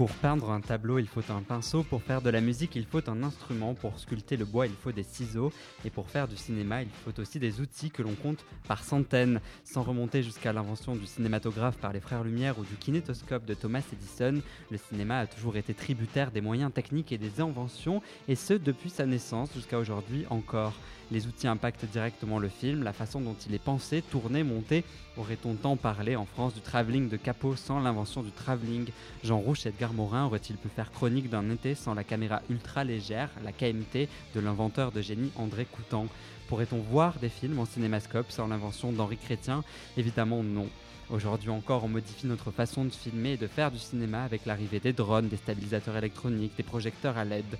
Pour peindre un tableau, il faut un pinceau. Pour faire de la musique, il faut un instrument. Pour sculpter le bois, il faut des ciseaux. Et pour faire du cinéma, il faut aussi des outils que l'on compte par centaines. Sans remonter jusqu'à l'invention du cinématographe par les frères Lumière ou du kinétoscope de Thomas Edison, le cinéma a toujours été tributaire des moyens techniques et des inventions, et ce depuis sa naissance jusqu'à aujourd'hui encore. Les outils impactent directement le film, la façon dont il est pensé, tourné, monté. Aurait-on tant parlé en France du travelling de Capot sans l'invention du travelling? Jean Rouch et Edgar Morin auraient-ils pu faire chronique d'un été sans la caméra ultra légère, la KMT, de l'inventeur de génie André Coutan? Pourrait-on voir des films en cinémascope sans l'invention d'Henri Chrétien? Évidemment non. Aujourd'hui encore, on modifie notre façon de filmer et de faire du cinéma avec l'arrivée des drones, des stabilisateurs électroniques, des projecteurs à LED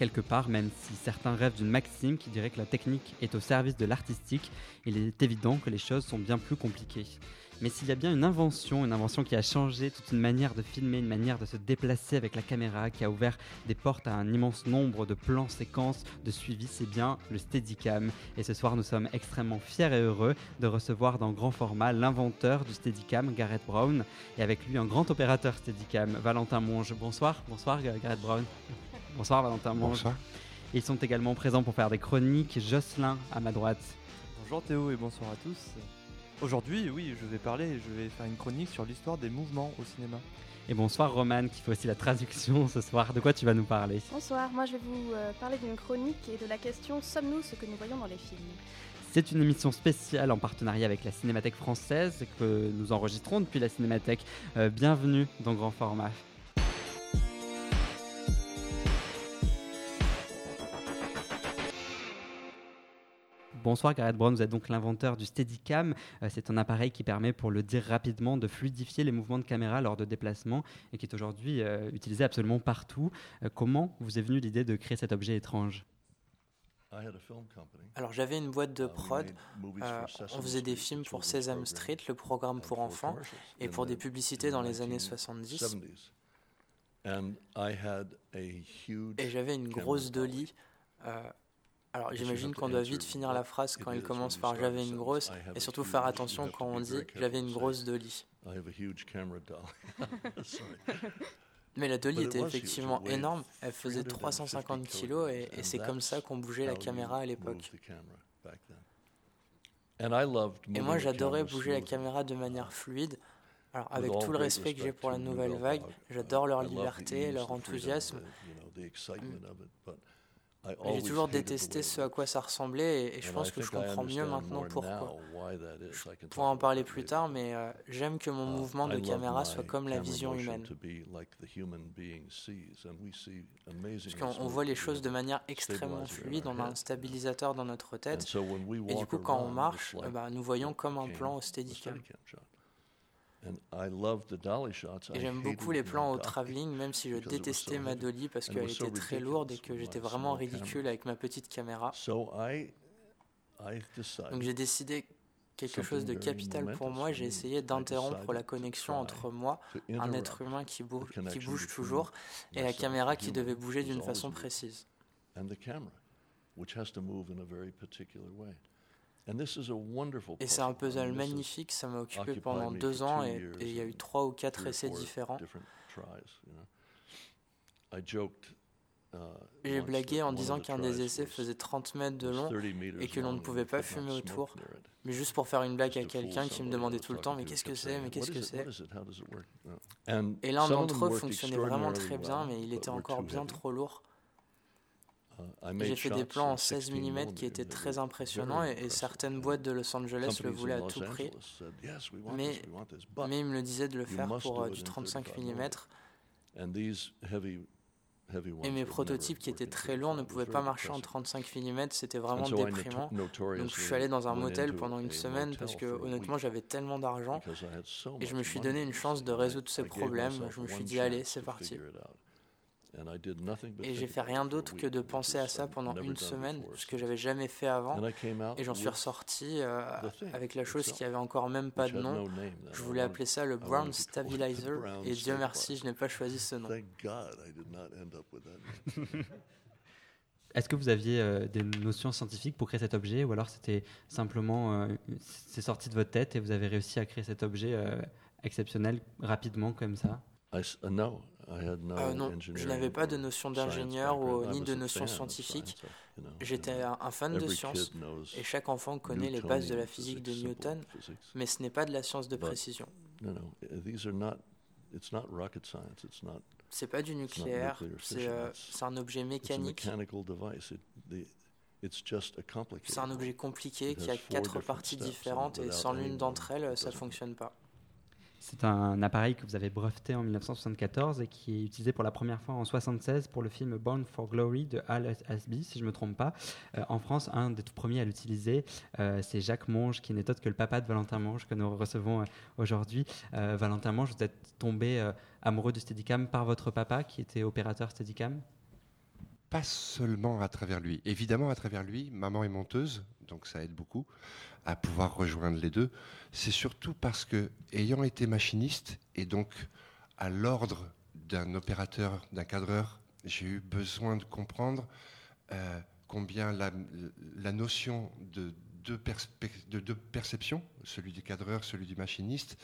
quelque part, même si certains rêvent d'une maxime qui dirait que la technique est au service de l'artistique, il est évident que les choses sont bien plus compliquées. Mais s'il y a bien une invention, une invention qui a changé toute une manière de filmer, une manière de se déplacer avec la caméra, qui a ouvert des portes à un immense nombre de plans, séquences, de suivi, c'est bien le Steadicam. Et ce soir, nous sommes extrêmement fiers et heureux de recevoir dans grand format l'inventeur du Steadicam, Gareth Brown, et avec lui un grand opérateur Steadicam, Valentin Monge. Bonsoir, bonsoir Gareth Brown. Bonsoir Valentin Bonsoir. Ils sont également présents pour faire des chroniques. Jocelyn à ma droite. Bonjour Théo et bonsoir à tous. Aujourd'hui, oui, je vais parler, je vais faire une chronique sur l'histoire des mouvements au cinéma. Et bonsoir Romane qui fait aussi la traduction ce soir. De quoi tu vas nous parler? Bonsoir, moi je vais vous euh, parler d'une chronique et de la question Sommes-nous ce que nous voyons dans les films? C'est une émission spéciale en partenariat avec la Cinémathèque française que nous enregistrons depuis la Cinémathèque. Euh, bienvenue dans Grand Format. Bonsoir Gareth Brown, vous êtes donc l'inventeur du Steadicam. Euh, c'est un appareil qui permet, pour le dire rapidement, de fluidifier les mouvements de caméra lors de déplacements et qui est aujourd'hui euh, utilisé absolument partout. Euh, comment vous est venue l'idée de créer cet objet étrange? Alors j'avais une boîte de prod, on faisait des films pour Sesame Street, le programme pour enfants, et pour des publicités dans les années 70. Et j'avais une grosse dolly alors j'imagine qu'on doit vite finir la phrase quand il commence par j'avais une grosse. et surtout faire attention quand on dit j'avais une grosse dolly. Mais la dolly était effectivement énorme, elle faisait 350 kilos et, et c'est comme ça qu'on bougeait la caméra à l'époque. Et moi j'adorais bouger la caméra de manière fluide. Alors avec tout le respect que j'ai pour la nouvelle vague, j'adore leur liberté, leur enthousiasme. J'ai toujours détesté ce à quoi ça ressemblait et, je pense que je comprends mieux maintenant pourquoi. Je pourrais en parler plus tard, mais euh, j'aime que mon uh, mouvement de caméra soit comme la vision humaine. Parce qu'on voit les choses de manière extrêmement fluide, on a un stabilisateur dans notre tête, et du coup quand on marche, eh ben, nous voyons comme un plan au Steadicam. Et j'aime beaucoup les plans au travelling, même si je détestais ma dolly parce qu'elle était très lourde et que j'étais vraiment ridicule avec ma petite caméra. Donc j'ai décidé quelque chose de capital pour moi. J'ai essayé d'interrompre la connexion entre moi, un être humain qui bouge, qui bouge toujours, et la caméra qui devait bouger d'une façon précise. Et c'est un puzzle. Magnifique, ça m'a occupé pendant deux ans et, il y a eu trois ou quatre essais différents. Uh, J'ai blagué en disant qu'un des essais faisait 30 mètres de long et que l'on ne pouvait pas fumer autour. Mais juste pour faire une blague à quelqu'un qui me demandait tout le temps Mais qu'est-ce que c'est Mais qu'est-ce que c'est? Et l'un d'entre eux fonctionnait vraiment très bien, mais il était encore bien trop lourd. J'ai fait des plans en 16 mm qui étaient très impressionnants et, certaines boîtes de Los Angeles le voulaient à tout prix. Mais, mais ils me le disaient de le faire pour euh, du 35 mm. Et mes prototypes qui étaient très lourds ne pouvaient pas marcher en 35 mm, c'était vraiment déprimant. Donc je suis allé dans un motel pendant une semaine parce que honnêtement j'avais tellement d'argent et je me suis donné une chance de résoudre ces problèmes. Je me suis dit allez c'est parti. Et j'ai fait rien d'autre que de penser à ça pendant une semaine, ce que j'avais jamais fait avant. Et j'en suis ressorti euh, avec la chose qui avait encore même pas de nom. Je voulais appeler ça le Brown Stabilizer. Et Dieu merci, je n'ai pas choisi ce nom. Est-ce que vous aviez euh, des notions scientifiques pour créer cet objet ou alors c'était simplement, euh, c'est sorti de votre tête et vous avez réussi à créer cet objet exceptionnel rapidement comme ça? Uh, Euh, non, je n'avais pas de notion d'ingénieur ni de notion scientifique. J'étais un fan de science et chaque enfant connaît les bases de la physique de Newton, mais ce n'est pas de la science de précision. C'est pas du nucléaire, euh, c'est un objet mécanique. C'est un objet compliqué qui a quatre parties différentes et sans l'une d'entre elles, ça ne fonctionne pas. C'est un appareil que vous avez breveté en 1974 et qui est utilisé pour la première fois en 1976 pour le film Born for Glory de Al Asby, si je ne me trompe pas. Euh, en France, un des tout premiers à l'utiliser, euh, c'est Jacques Monge, qui n'est autre que le papa de Valentin Monge que nous recevons euh, aujourd'hui. Valentin Monge, vous êtes tombé amoureux du Steadicam par votre papa, qui était opérateur Steadicam? Pas seulement à travers lui. Évidemment, à travers lui, maman est monteuse, donc ça aide beaucoup à pouvoir rejoindre les deux, c'est surtout parce que, ayant été machiniste et donc à l'ordre d'un opérateur, d'un cadreur, j'ai eu besoin de comprendre euh, combien la, notion de deux, de deux, perceptions, celui du cadreur, celui du machiniste,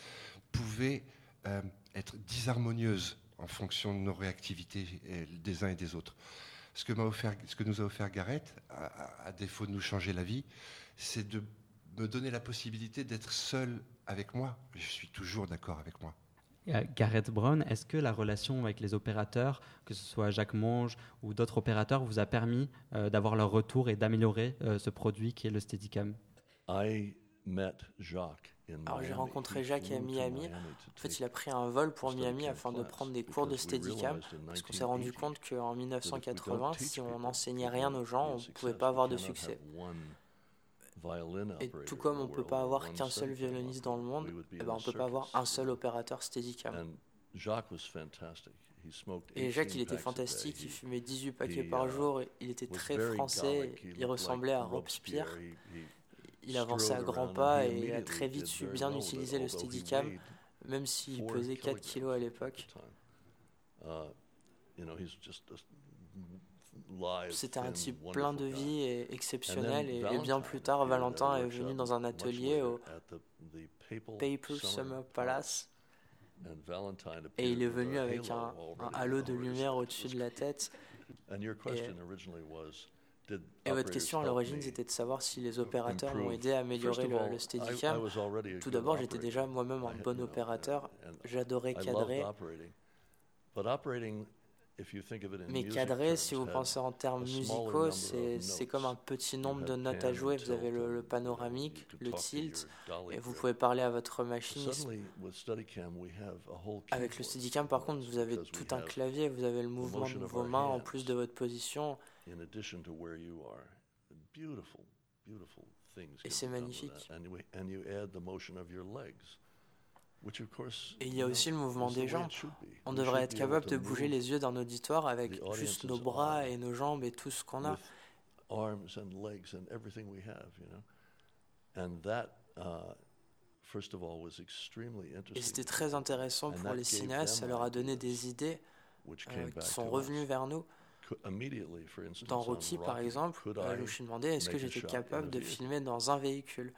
pouvait euh, être disharmonieuse en fonction de nos réactivités des uns et des autres. Ce que, offert, ce que nous a offert Gareth, à défaut de nous changer la vie, c'est de me donner la possibilité d'être seul avec moi. Je suis toujours d'accord avec moi. Gareth Brown, est-ce que la relation avec les opérateurs, que ce soit Jacques Monge ou d'autres opérateurs, vous a permis euh, d'avoir leur retour et d'améliorer euh, ce produit qui est le Steadicam? Alors j'ai rencontré Jacques à Miami. En fait, il a pris un vol pour Miami afin de prendre des cours de Steadicam, parce qu'on s'est rendu compte qu'en 1980, si on n'enseignait rien aux gens, on ne pouvait pas avoir de succès. Et tout comme on ne peut pas avoir qu'un seul violoniste dans le monde, eh ben on ne peut pas avoir un seul opérateur Steadicam. Et Jacques, il était fantastique, il fumait 18 paquets par uh, jour, il était très français, il ressemblait à Robespierre. Il avançait à grands pas et a très vite su bien utiliser le Steadicam, même s'il pesait 4 kilos à l'époque. C'était un type plein de vie et exceptionnel. Et, bien plus tard, Valentin est venu dans un atelier au Papal Summer Palace. Et il est venu avec un, halo de lumière au-dessus de la tête. Et, votre question à l'origine, c'était de savoir si les opérateurs m'ont aidé à améliorer le, le Steadicam. Tout d'abord, j'étais déjà moi-même un bon opérateur. J'adorais cadrer. Mais cadré, si vous pensez en termes musicaux, c'est comme un petit nombre de notes à jouer. Vous avez le, panoramique, le tilt, et vous pouvez parler à votre machiniste. Avec le Steadicam, par contre, vous avez tout un clavier, vous avez le mouvement de vos mains en plus de votre position. Et c'est magnifique. Et il y a aussi le mouvement des jambes. On devrait être capable de bouger les yeux d'un auditoire avec juste nos bras et nos jambes et tout ce qu'on a. Et c'était très intéressant pour les cinéastes, ça leur a donné des idées euh, qui sont revenues vers nous. Dans Rocky, par exemple, je me suis demandé est-ce que j'étais capable de filmer dans un véhicule?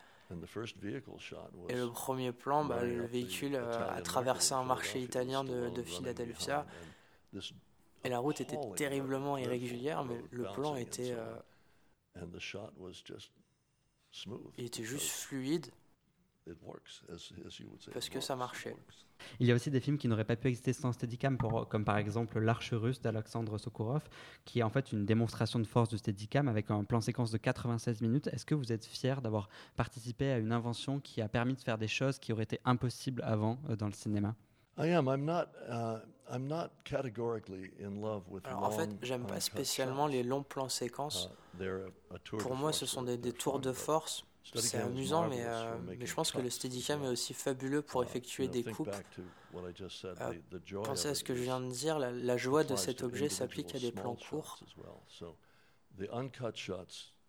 Et le premier plan, bah, le véhicule euh, a traversé un marché italien de, de Philadelphia. Et la route était terriblement irrégulière, mais le plan était, euh, il était juste fluide parce que ça marchait. Il y a aussi des films qui n'auraient pas pu exister sans Steadicam, pour, comme par exemple L'Arche russe d'Alexandre Sokourov, qui est en fait une démonstration de force de Steadicam avec un plan séquence de 96 minutes. Est-ce que vous êtes fier d'avoir participé à une invention qui a permis de faire des choses qui auraient été impossibles avant euh, dans le cinéma? Alors, en fait, j'aime pas spécialement les longs plans séquences. Uh, pour moi, ce sont des tours de force c'est amusant, mais, euh, mais, je pense que le Steadicam est aussi fabuleux pour uh, effectuer des coupes. Euh, pensez à ce que je viens de dire, la, joie de cet objet s'applique à des plans courts.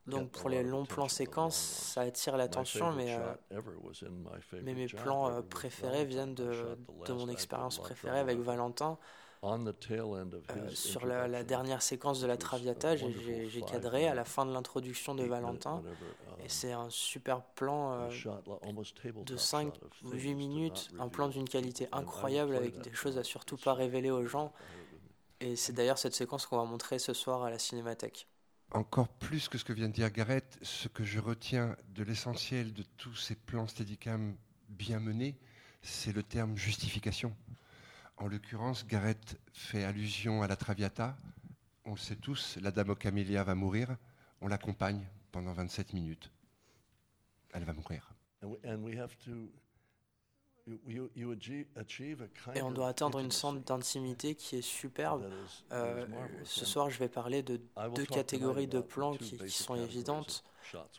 Donc pour les longs plans séquences, ça attire l'attention, mais, euh, mais mes plans préférés viennent de, de mon expérience préférée avec Valentin. Euh, sur la, dernière séquence de la Traviata, j'ai cadré à la fin de l'introduction de Valentin. Et um, c'est un super plan euh, de 5 ou 8 minutes, un plan d'une qualité incroyable avec des choses à surtout pas révéler aux gens. Et c'est d'ailleurs cette séquence qu'on va montrer ce soir à la Cinémathèque. Encore plus que ce que vient de dire Gareth, ce que je retiens de l'essentiel de tous ces plans Steadicam bien menés, c'est le terme justification. En l'occurrence, Gareth fait allusion à la Traviata. On le sait tous, la dame Camélia va mourir. On l'accompagne pendant 27 minutes. Elle va mourir. Et on doit atteindre une sorte d'intimité qui est superbe. Euh, ce soir, je vais parler de deux catégories de plans qui, sont évidentes.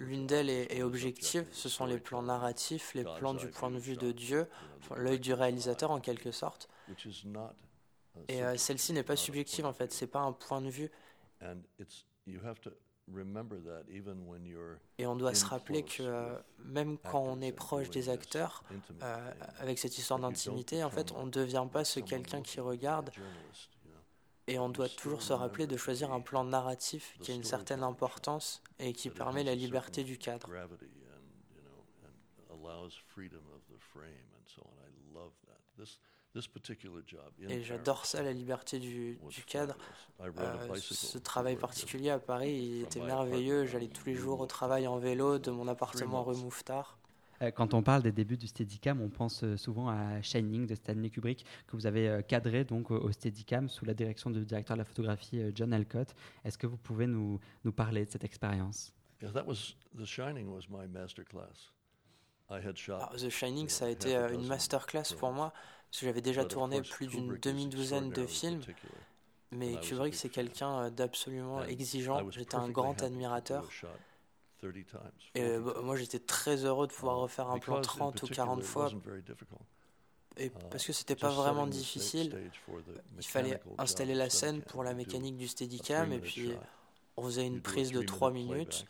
L'une d'elles est, objective, ce sont les plans narratifs, les plans du point de vue de Dieu, l'œil du réalisateur en quelque sorte. Et euh, celle-ci n'est pas subjective en fait, c'est pas un point de vue. Et on doit se rappeler que euh, même quand on est proche des acteurs, euh, avec cette histoire d'intimité, en fait, on ne devient pas ce quelqu'un qui regarde. Et on doit toujours se rappeler de choisir un plan narratif qui a une certaine importance et qui permet la liberté du cadre. Et j'adore ça, la liberté du, cadre. Euh, ce travail particulier à Paris était merveilleux. J'allais tous les jours au travail en vélo de mon appartement rue Mouffetard. Euh, quand on parle des débuts du Steadicam, on pense euh, souvent à Shining de Stanley Kubrick, que vous avez cadré donc au Steadicam sous la direction du directeur de la photographie John Alcott. Est-ce que vous pouvez nous, nous parler de cette expérience? The Shining ça a été une masterclass pour moi j'avais déjà tourné plus d'une demi-douzaine de films, mais Kubrick, c'est quelqu'un euh, d'absolument exigeant. J'étais un grand admirateur. Et euh, bah, moi, j'étais très heureux de pouvoir refaire un plan 30 ou 40 fois. Et uh, parce que c'était pas vraiment difficile, il fallait installer la scène pour la mécanique du Steadicam et puis on faisait une prise de 3 minutes.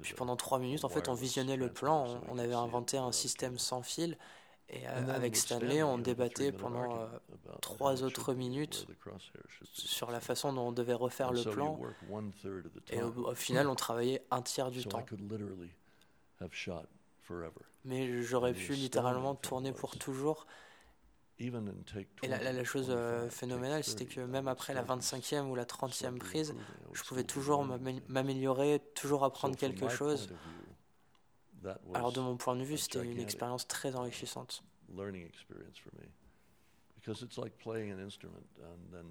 Puis pendant 3 minutes, en fait, on visionnait le plan. On avait inventé un système sans fil et euh, avec Stanley, on débattait pendant euh, trois autres minutes sur la façon dont on devait refaire le plan. Et au, final, on travaillait un tiers du temps. Mais j'aurais pu littéralement tourner pour toujours. Et la, la, chose euh, phénoménale, c'était que même après la 25e ou la 30e prise, je pouvais toujours m'améliorer, toujours apprendre quelque chose. Alors de mon point de vue, c'était une expérience très enrichissante.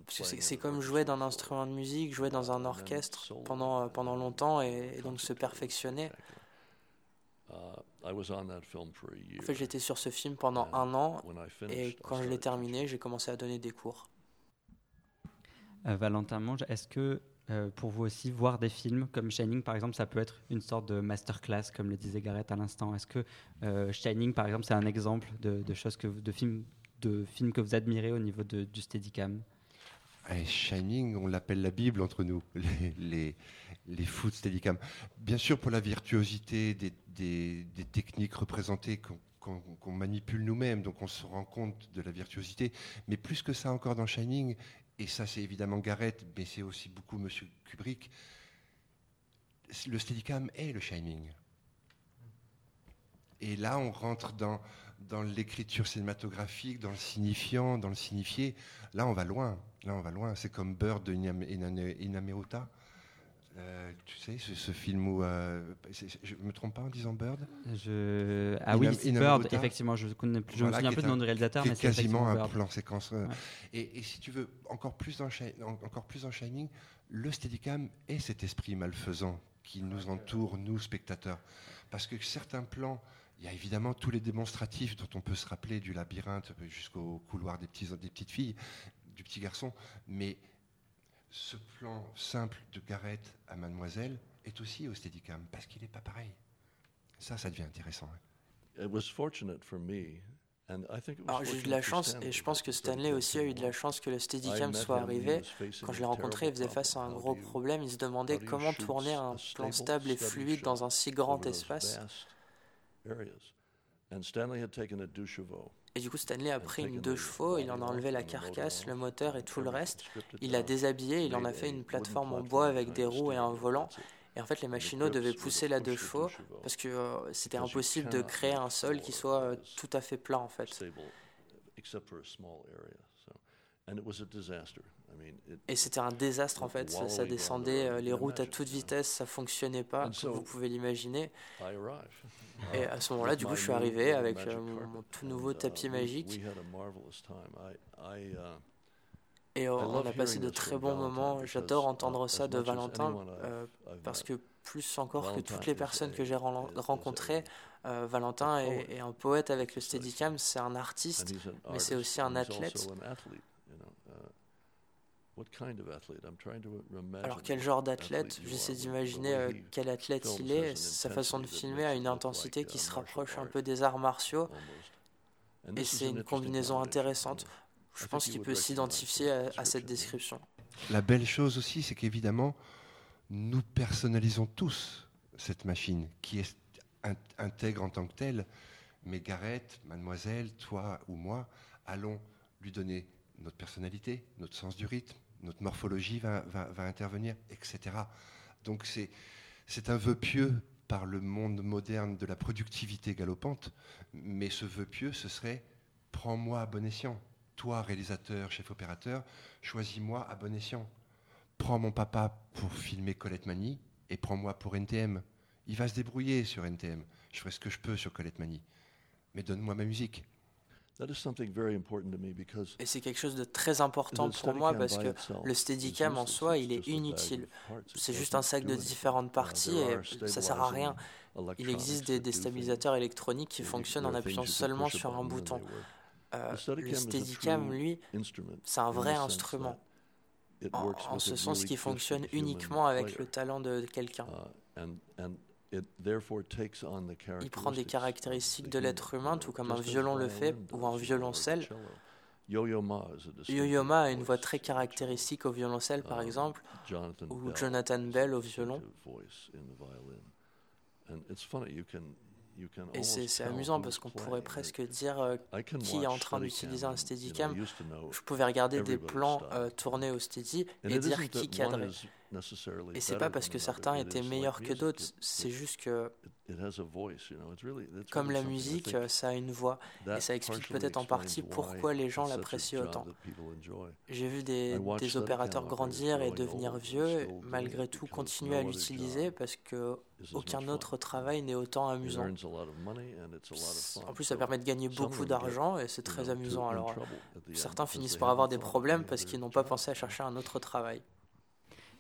C'est comme jouer d'un instrument de musique, jouer dans un orchestre pendant, pendant longtemps et, donc se perfectionner. Uh, en fait, j'étais sur ce film pendant un an et quand je l'ai terminé, j'ai commencé à donner des cours. Euh, Valentin Monge, est-ce que euh, pour vous aussi voir des films comme Shining par exemple ça peut être une sorte de masterclass comme le disait Gareth à l'instant est-ce que euh, Shining par exemple c'est un exemple de, choses que de films de films que vous admirez au niveau de, du Steadicam? Eh, Shining on l'appelle la Bible entre nous les, les, les de Steadicam bien sûr pour la virtuosité des, des techniques représentées qu'on manipule nous-mêmes, donc on se rend compte de la virtuosité. Mais plus que ça encore dans Shining, et ça c'est évidemment Garrett, mais c'est aussi beaucoup Monsieur Kubrick, le Steadicam est le Shining. Et là, on rentre dans, dans l'écriture cinématographique, dans le signifiant, dans le signifié. Là, on va loin. Là, on va loin. C'est comme Bird de Inameruta. Euh, tu sais, ce, film où. Euh, je me trompe pas en disant Bird? Je... Ah oui, Bird, effectivement, je, connais, je me souviens un peu du nom du réalisateur, mais c'est quasiment un plan séquence. Euh. Et, si tu veux, encore plus, dans encore plus dans Shining, le Steadicam est cet esprit malfaisant qui nous entoure, nous, spectateurs. Parce que certains plans. Il y a évidemment tous les démonstratifs dont on peut se rappeler du labyrinthe jusqu'au couloir des, petits, des petites filles, du petit garçon, mais ce plan simple de Gareth à Mademoiselle est aussi au Steadicam, parce qu'il n'est pas pareil. Ça, ça devient intéressant. Alors j'ai eu de la chance, et je pense que Stanley aussi a eu de la chance que le Steadicam soit arrivé. Quand je l'ai rencontré, il faisait face à un gros problème. Il se demandait comment tourner un plan stable et fluide dans un si grand espace. Et du coup, Stanley a pris une deux chevaux, il en a enlevé la carcasse, le moteur et tout le reste. Il l'a déshabillé, il en a fait une plateforme en bois avec des roues et un volant. Et en fait, les machinaux devaient pousser la deux chevaux parce que euh, c'était impossible de créer un sol qui soit euh, tout à fait plat en fait. Et c'était un désastre en fait, ça, descendait, euh, les routes à toute vitesse, ça fonctionnait pas, comme vous pouvez l'imaginer. Et à ce moment-là, du coup, je suis arrivé avec euh, mon, tout nouveau tapis magique. Et on a passé de très bons moments. J'adore entendre ça de Valentin euh, parce que plus encore que toutes les personnes que j'ai rencontrées, Valentin est, un poète avec le Steadicam, c'est un artiste, mais c'est aussi un athlète. Alors quel genre d'athlète? J'essaie d'imaginer euh, quel athlète il est. Sa façon de filmer a une intensité qui se rapproche un peu des arts martiaux. Et c'est une combinaison intéressante. Je pense qu'il peut s'identifier à, cette description. La belle chose aussi, c'est qu'évidemment, nous personnalisons tous cette machine qui est intègre en tant que telle. Mais Gareth, mademoiselle, toi ou moi, allons lui donner notre personnalité, notre sens du rythme, notre morphologie va, intervenir, etc. Donc c'est un vœu pieux par le monde moderne de la productivité galopante, mais ce vœu pieux, ce serait prends-moi à bon escient. Toi, réalisateur, chef opérateur, choisis-moi à bon escient. Prends mon papa pour filmer Colette Mani et prends-moi pour NTM. Il va se débrouiller sur NTM. Je ferai ce que je peux sur Colette Mani. Mais donne-moi ma musique. Et c'est quelque chose de très important pour moi parce que le Steadicam en soi, il est inutile. C'est juste un sac de différentes parties et ça sert à rien. Il existe des déstabilisateurs électroniques qui fonctionnent en appuyant seulement sur un bouton. Euh, le Steadicam, lui, c'est un vrai instrument. En, en, ce sens qui fonctionne uniquement avec le talent de quelqu'un. Il prend des caractéristiques de l'être humain, tout comme un violon le fait, ou un violoncelle. Yo-Yo Ma a une voix très caractéristique au violoncelle, par uh, exemple, ou Jonathan Bell au violon. Et c'est amusant parce qu'on pourrait presque dire euh, qui est en train d'utiliser un Steadicam. Je pouvais regarder des plans euh, tournés au Steady et dire qui cadrait. Et c'est pas parce que certains étaient meilleurs que d'autres, c'est juste que comme la musique, ça a une voix et ça explique peut-être en partie pourquoi les gens l'apprécient autant. J'ai vu des, des, opérateurs grandir et devenir vieux, et malgré tout continuer à l'utiliser parce que aucun autre travail n'est autant amusant. En plus, ça permet de gagner beaucoup d'argent et c'est très amusant. Alors, certains finissent par avoir des problèmes parce qu'ils n'ont pas pensé à chercher un autre travail.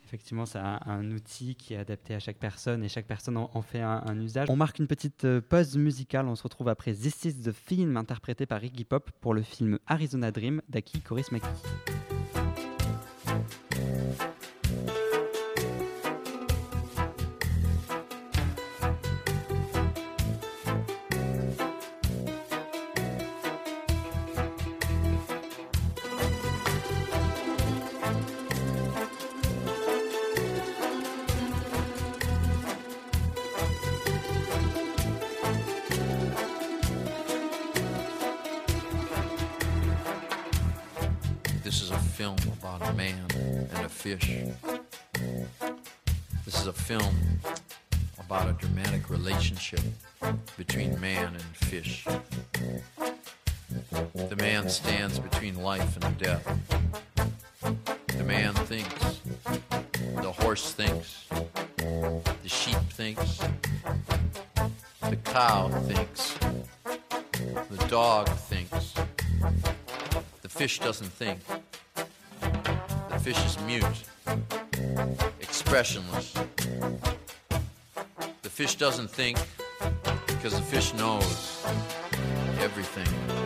Effectivement, c'est un, outil qui est adapté à chaque personne et chaque personne en, fait un, usage. On marque une petite euh, pause musicale. On se retrouve après This is the Film, interprété par Iggy Pop pour le film Arizona Dream d'Aki Korismaki. Fish. This is a film about a dramatic relationship between man and fish. The man stands between life and death. The man thinks, the horse thinks, the sheep thinks, the cow thinks, the dog thinks, the fish doesn't think fish is mute, expressionless. The fish doesn't think because the fish knows everything.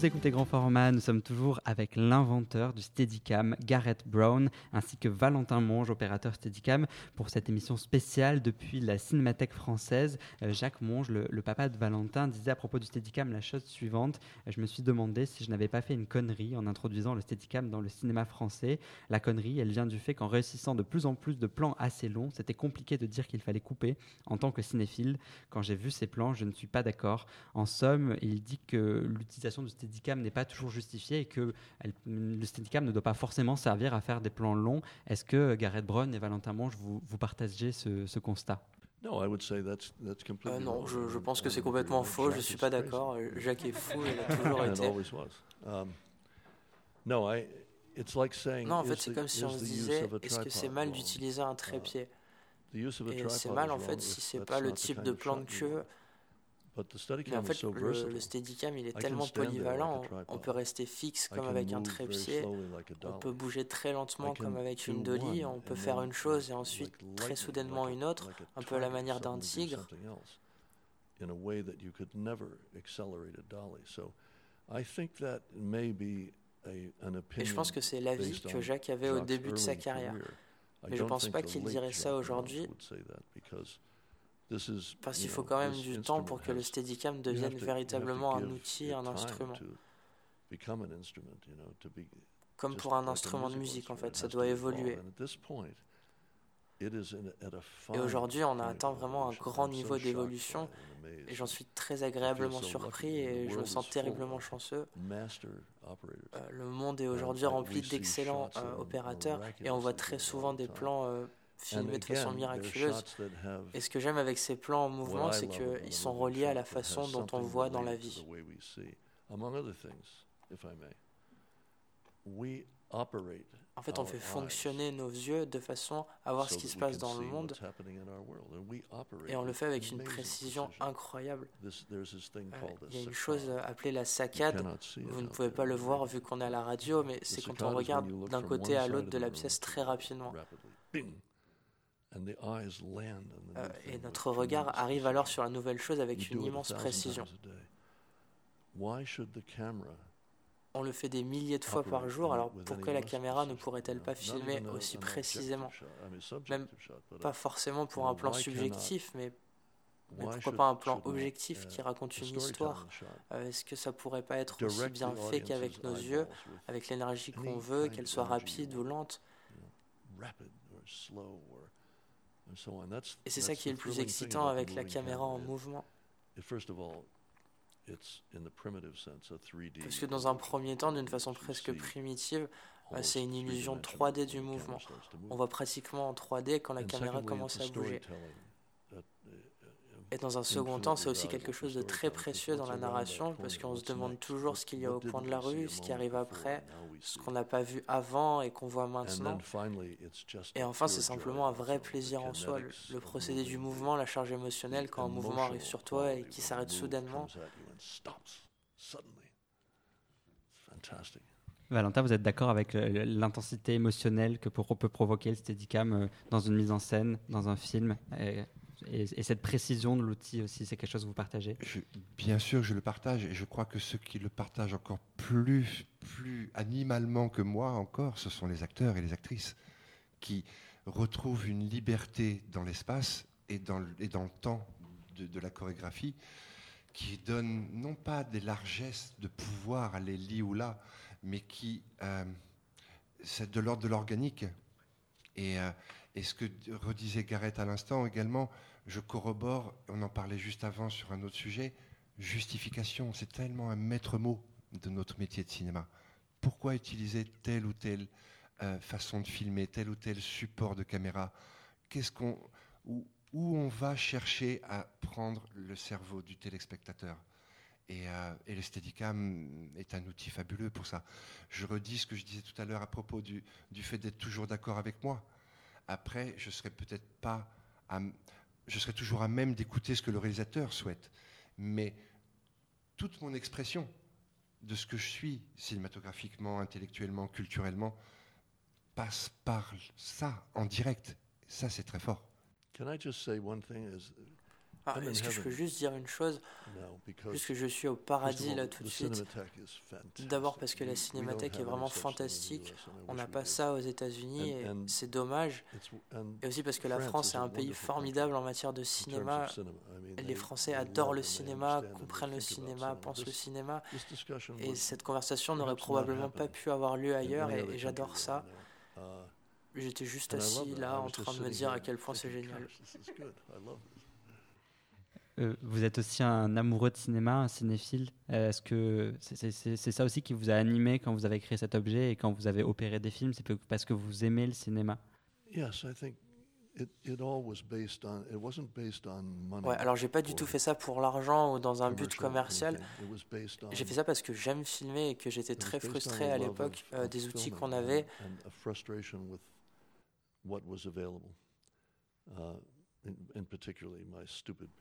Vous écoutez Grand Format, nous sommes toujours avec l'inventeur du Steadicam, Gareth Brown, ainsi que Valentin Monge, opérateur Steadicam, pour cette émission spéciale depuis la Cinémathèque française. Euh, Jacques Monge, le, papa de Valentin, disait à propos du Steadicam la chose suivante. Je me suis demandé si je n'avais pas fait une connerie en introduisant le Steadicam dans le cinéma français. La connerie, elle vient du fait qu'en réussissant de plus en plus de plans assez longs, c'était compliqué de dire qu'il fallait couper. En tant que cinéphile, quand j'ai vu ces plans, je ne suis pas d'accord. En somme, il dit que l'utilisation du Steadicam n'est pas toujours justifiée et que le Steadicam ne doit pas forcément servir à faire des plans longs. Est-ce que Gareth Brown et Valentin Monge, vous, vous partagez ce, constat? Euh, non, je, je, pense que c'est complètement faux. Je ne suis pas d'accord. Jacques est fou, il a toujours été. Um, non, en fait, c'est comme si on se disait est-ce que c'est mal d'utiliser un trépied? Et c'est mal, en fait, si c'est pas le type de plan de queue mais en fait, le, Steadicam, il est tellement polyvalent, on, peut rester fixe comme avec un trépied, on peut bouger très lentement comme avec une dolly, on peut faire une chose et ensuite très soudainement une autre, un peu à la manière d'un tigre. Et je pense que c'est l'avis que Jacques avait au début de sa carrière. Mais je ne pense pas qu'il dirait ça aujourd'hui parce qu'il faut quand même du temps pour que le Steadicam devienne véritablement un outil, un instrument. Comme pour un instrument de musique, en fait, ça doit évoluer. Et aujourd'hui, on a atteint vraiment un grand niveau d'évolution et j'en suis très agréablement surpris et je me sens terriblement chanceux. Euh, le monde est aujourd'hui rempli d'excellents euh, opérateurs et on voit très souvent des plans euh, filmés de façon miraculeuse. Et ce que j'aime avec ces plans en mouvement, c'est qu'ils sont reliés à la façon dont on voit dans la vie. En fait, on fait fonctionner nos yeux de façon à voir ce qui se passe dans le monde. Et on le fait avec une précision incroyable. Euh, il y a une chose appelée la saccade. Vous ne pouvez pas le voir vu qu'on est à la radio, mais c'est quand on regarde d'un côté à l'autre de la pièce très rapidement. Euh, et notre regard arrive alors sur la nouvelle chose avec une immense précision. On le fait des milliers de fois par jour, alors pourquoi la caméra ne pourrait-elle pas filmer aussi précisément? Même pas forcément pour un plan subjectif, mais, pourquoi pas un plan objectif qui raconte une histoire? euh, Est-ce que ça pourrait pas être aussi bien fait qu'avec nos yeux, avec l'énergie qu'on veut, qu'elle soit rapide ou lente? Et c'est ça qui est le plus excitant avec la caméra en mouvement. Parce que dans un premier temps, d'une façon presque primitive, bah, c'est une illusion 3D du mouvement. On voit pratiquement en 3D quand la caméra commence à bouger. Et dans un second temps, c'est aussi quelque chose de très précieux dans la narration, parce qu'on se demande toujours ce qu'il y a au point de la rue, ce qui arrive après, ce qu'on n'a pas vu avant et qu'on voit maintenant. Et enfin, c'est simplement un vrai plaisir en soi, le, procédé du mouvement, la charge émotionnelle quand un mouvement arrive sur toi et qui s'arrête soudainement. Valentin, vous êtes d'accord avec euh, l'intensité émotionnelle que peut provoquer le Steadicam euh, dans une mise en scène, dans un film et, cette précision de l'outil aussi, c'est quelque chose que vous partagez? Bien sûr, je le partage et je crois que ceux qui le partagent encore plus, plus animalement que moi encore, ce sont les acteurs et les actrices qui retrouvent une liberté dans l'espace et dans, et le temps de, la chorégraphie qui donne non pas des largesses de pouvoir aller li ou là, mais qui euh, c'est de l'ordre de l'organique. Et, euh, et, ce que redisait Gareth à l'instant également, je corrobore, on en parlait juste avant sur un autre sujet, justification, c'est tellement un maître mot de notre métier de cinéma. Pourquoi utiliser telle ou telle euh, façon de filmer, tel ou tel support de caméra? Qu'est-ce qu'on, où, on va chercher à prendre le cerveau du téléspectateur? Et, euh, est un outil fabuleux pour ça. Je redis ce que je disais tout à l'heure à propos du, du fait d'être toujours d'accord avec moi. Après, je ne serais peut-être pas à, je serai toujours à même d'écouter ce que le réalisateur souhaite. Mais toute mon expression de ce que je suis cinématographiquement, intellectuellement, culturellement, passe par ça, en direct. Ça, c'est très fort. Est-ce que je peux juste dire une chose? Puisque je suis au paradis là tout de suite. D'abord parce que la cinémathèque est vraiment fantastique. On n'a pas ça aux États-Unis et c'est dommage. Et aussi parce que la France est un pays formidable en matière de cinéma. Les Français adorent le cinéma, comprennent le cinéma, pensent le cinéma. Et cette conversation n'aurait probablement pas pu avoir lieu ailleurs et j'adore ça. Uh, J'étais juste assis là en train de me dire à quel point c'est génial. Euh, vous êtes aussi un amoureux de cinéma, un cinéphile. Est-ce que c'est ça aussi qui vous a animé quand vous avez créé cet objet et quand vous avez opéré des films? C'est parce que vous aimez le cinéma Ouais, alors j'ai pas du tout fait ça pour l'argent ou dans un but commercial. J'ai fait ça parce que j'aime filmer et que j'étais très frustré à l'époque euh, des outils qu'on avait.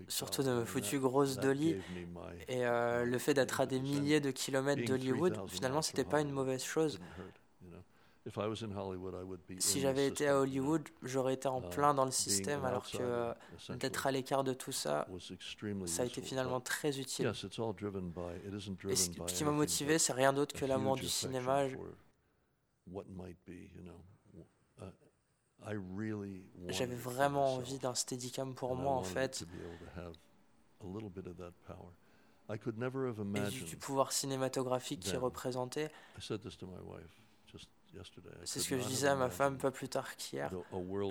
Surtout de me foutu grosse Dolly. Et euh, le fait d'être à des milliers de kilomètres d'Hollywood, finalement, c'était pas une mauvaise chose. Si j'avais été à Hollywood, j'aurais été en uh, plein dans le système, alors que euh, d'être à l'écart de tout ça, ça a été finalement très utile. Et ce qui m'a motivé, c'est rien d'autre que l'amour du cinéma. J'avais vraiment envie d'un steadicam pour moi en fait. Et du, pouvoir cinématographique qui représentait. C'est ce que je disais à ma femme pas plus tard qu'hier.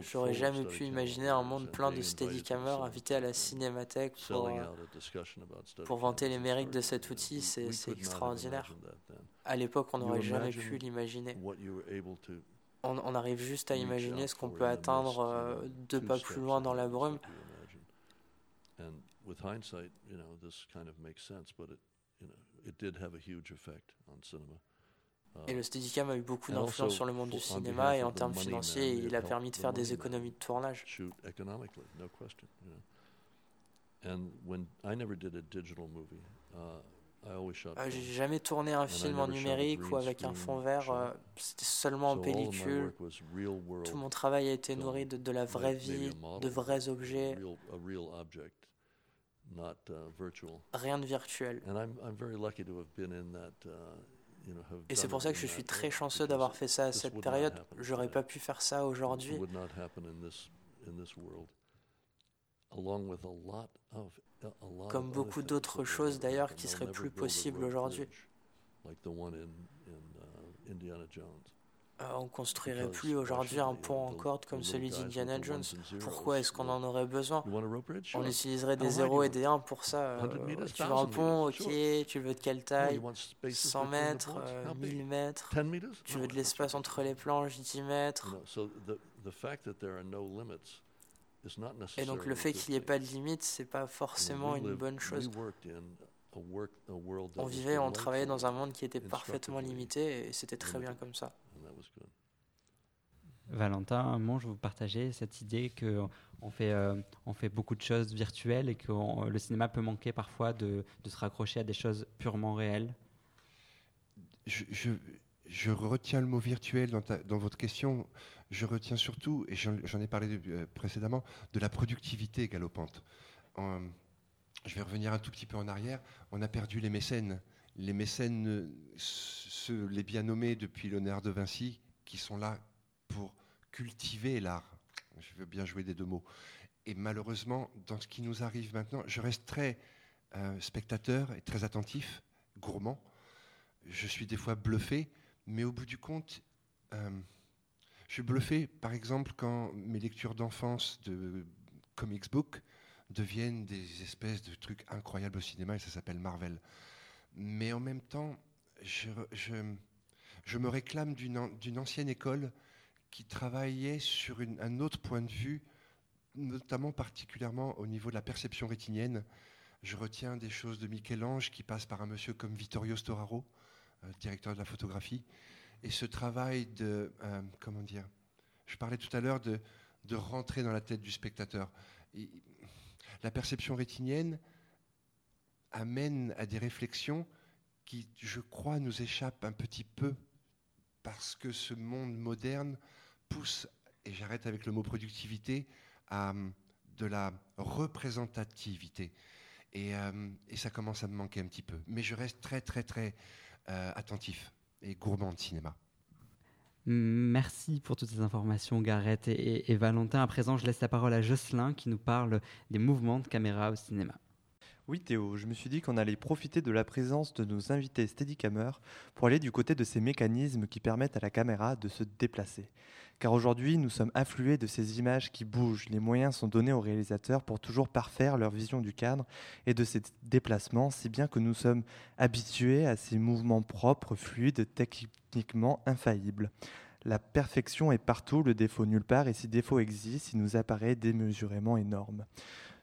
J'aurais jamais pu imaginer un monde plein de steadicamers invités à la cinémathèque pour, euh, pour vanter les mérites de cet outil. C'est extraordinaire. À l'époque, on n'aurait jamais pu l'imaginer on, arrive juste à imaginer ce qu'on peut atteindre euh, deux pas plus loin dans la brume. Et le Steadicam a eu beaucoup d'influence sur le monde du cinéma et en termes financiers, il a permis de faire des économies de tournage. And when I never did a digital movie, uh, ah, j'ai jamais tourné un film en numérique ou avec un fond vert, euh, c'était seulement en pellicule. Tout mon travail a été nourri de, la vraie vie, de vrais objets. Rien de virtuel. Et c'est pour ça que je suis très chanceux d'avoir fait ça à cette période. J'aurais pas pu faire ça aujourd'hui. Comme beaucoup d'autres choses d'ailleurs qui seraient plus possibles aujourd'hui. Euh, on construirait plus aujourd'hui un pont en corde comme celui d'Indiana Jones. Pourquoi est-ce qu'on en aurait besoin? On utiliserait des 0 et des 1 pour ça. Euh, tu veux un pont, ok, tu veux de quelle taille? 100 mètres, 1000 euh, mètres Tu veux de l'espace entre les planches, 10 mètres? Et donc le fait qu'il n'y ait pas de limite, c'est pas forcément une bonne chose. On vivait, on travaillait dans un monde qui était parfaitement limité et c'était très bien comme ça. Valentin, moi, je vous partager cette idée qu'on fait, euh, on fait beaucoup de choses virtuelles et que le cinéma peut manquer parfois de, se raccrocher à des choses purement réelles. Je, je, retiens le mot virtuel dans, dans votre question je retiens surtout, et j'en ai parlé euh, précédemment, de la productivité galopante. je vais revenir un tout petit peu en arrière. On a perdu les mécènes. Les mécènes, les bien nommés depuis Léonard de Vinci, qui sont là pour cultiver l'art. Je veux bien jouer des deux mots. Et malheureusement, dans ce qui nous arrive maintenant, je reste très euh, spectateur et très attentif, gourmand. Je suis des fois bluffé, mais au bout du compte, euh, je suis bluffé, par exemple, quand mes lectures d'enfance de comics book deviennent des espèces de trucs incroyables au cinéma et ça s'appelle Marvel. Mais en même temps, je, me réclame d'une ancienne école qui travaillait sur un autre point de vue, notamment particulièrement au niveau de la perception rétinienne. Je retiens des choses de Michel-Ange qui passent par un monsieur comme Vittorio Storaro, euh, directeur de la photographie, et ce travail de, euh, comment dire, je parlais tout à l'heure de, de rentrer dans la tête du spectateur. la perception rétinienne amène à des réflexions qui, je crois, nous échappent un petit peu parce que ce monde moderne pousse, et j'arrête avec le mot productivité, à de la représentativité. Et, et, ça commence à me manquer un petit peu. Mais je reste très, très, très attentif et gourmand de cinéma. Merci pour toutes ces informations, Gareth et, Valentin. À présent, je laisse la parole à Jocelyn qui nous parle des mouvements de caméra au cinéma. Oui Théo, je me suis dit qu'on allait profiter de la présence de nos invités Steadicamers pour aller du côté de ces mécanismes qui permettent à la caméra de se déplacer. Car aujourd'hui, nous sommes afflués de ces images qui bougent. Les moyens sont donnés aux réalisateurs pour toujours parfaire leur vision du cadre et de ces déplacements, si bien que nous sommes habitués à ces mouvements propres, fluides, techniquement infaillibles. La perfection est partout, le défaut nulle part, et si défaut existe, il nous apparaît démesurément énorme.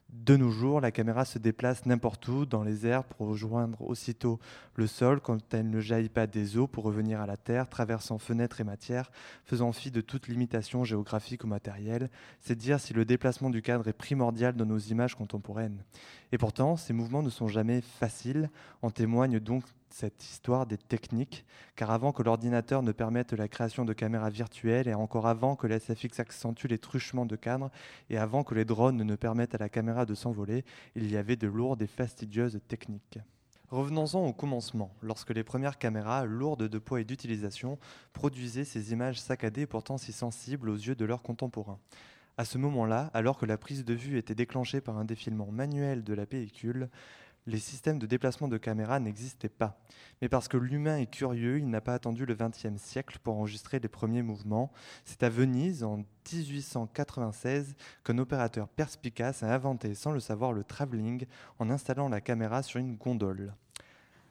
De nos jours, la caméra se déplace n'importe où dans les airs pour rejoindre aussitôt le sol quand elle ne jaillit pas des eaux pour revenir à la terre, traversant fenêtres et matières, faisant fi de toute limitation géographique ou matérielle. C'est dire si le déplacement du cadre est primordial dans nos images contemporaines. Et pourtant, ces mouvements ne sont jamais faciles, en témoigne donc cette histoire des techniques, car avant que l'ordinateur ne permette la création de caméras virtuelles, et encore avant que la SFX accentue les truchements de cadres, et avant que les drones ne permettent à la caméra de s'envoler, il y avait de lourdes et fastidieuses techniques. Revenons-en au commencement, lorsque les premières caméras, lourdes de poids et d'utilisation, produisaient ces images saccadées pourtant si sensibles aux yeux de leurs contemporains. À ce moment-là, alors que la prise de vue était déclenchée par un défilement manuel de la pellicule, les systèmes de déplacement de caméra n'existaient pas. Mais parce que l'humain est curieux, il n'a pas attendu le XXe siècle pour enregistrer les premiers mouvements. C'est à Venise, en 1896, qu'un opérateur perspicace a inventé sans le savoir le travelling en installant la caméra sur une gondole.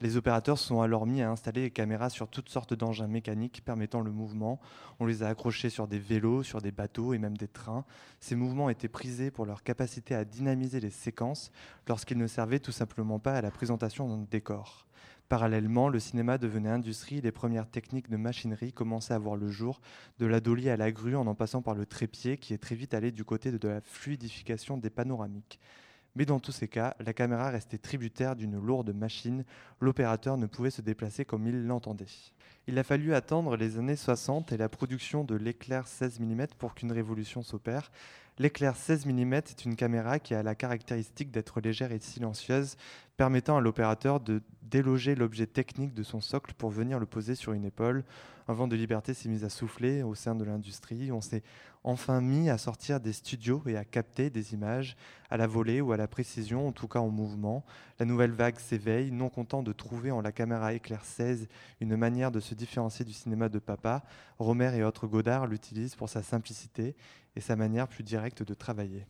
Les opérateurs sont alors mis à installer les caméras sur toutes sortes d'engins mécaniques permettant le mouvement. On les a accrochés sur des vélos, sur des bateaux et même des trains. Ces mouvements étaient prisés pour leur capacité à dynamiser les séquences lorsqu'ils ne servaient tout simplement pas à la présentation d'un décor. Parallèlement, le cinéma devenait industrie, les premières techniques de machinerie commençaient à voir le jour, de la dolly à la grue en en passant par le trépied qui est très vite allé du côté de la fluidification des panoramiques. Mais dans tous ces cas, la caméra restait tributaire d'une lourde machine, l'opérateur ne pouvait se déplacer comme il l'entendait. Il a fallu attendre les années 60 et la production de l'éclair 16 mm pour qu'une révolution s'opère. L'éclair 16 mm est une caméra qui a la caractéristique d'être légère et silencieuse, permettant à l'opérateur de déloger l'objet technique de son socle pour venir le poser sur une épaule. Un vent de liberté s'est mis à souffler au sein de l'industrie. On s'est enfin mis à sortir des studios et à capter des images à la volée ou à la précision, en tout cas en mouvement. La nouvelle vague s'éveille, non content de trouver en la caméra éclair 16 une manière de se différencier du cinéma de papa. Romer et autres Godard l'utilisent pour sa simplicité et sa manière plus directe de travailler.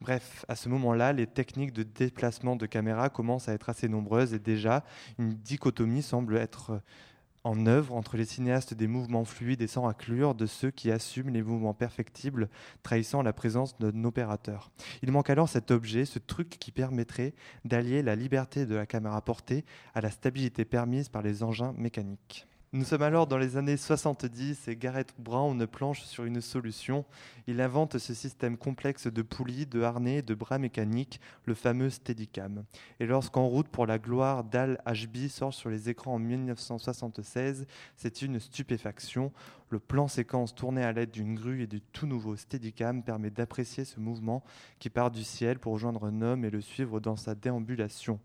Bref, à ce moment-là, les techniques de déplacement de caméra commencent à être assez nombreuses et déjà, une dichotomie semble être en œuvre entre les cinéastes des mouvements fluides et sans raclure de ceux qui assument les mouvements perfectibles, trahissant la présence d'un opérateur. Il manque alors cet objet, ce truc qui permettrait d'allier la liberté de la caméra portée à la stabilité permise par les engins mécaniques. Nous sommes alors dans les années 70 et Gareth Brown planche sur une solution. Il invente ce système complexe de poulies, de harnais, de bras mécaniques, le fameux Steadicam. Et lorsqu'En route pour la gloire d'Al HB sort sur les écrans en 1976, c'est une stupéfaction. Le plan séquence tourné à l'aide d'une grue et du tout nouveau Steadicam permet d'apprécier ce mouvement qui part du ciel pour rejoindre un homme et le suivre dans sa déambulation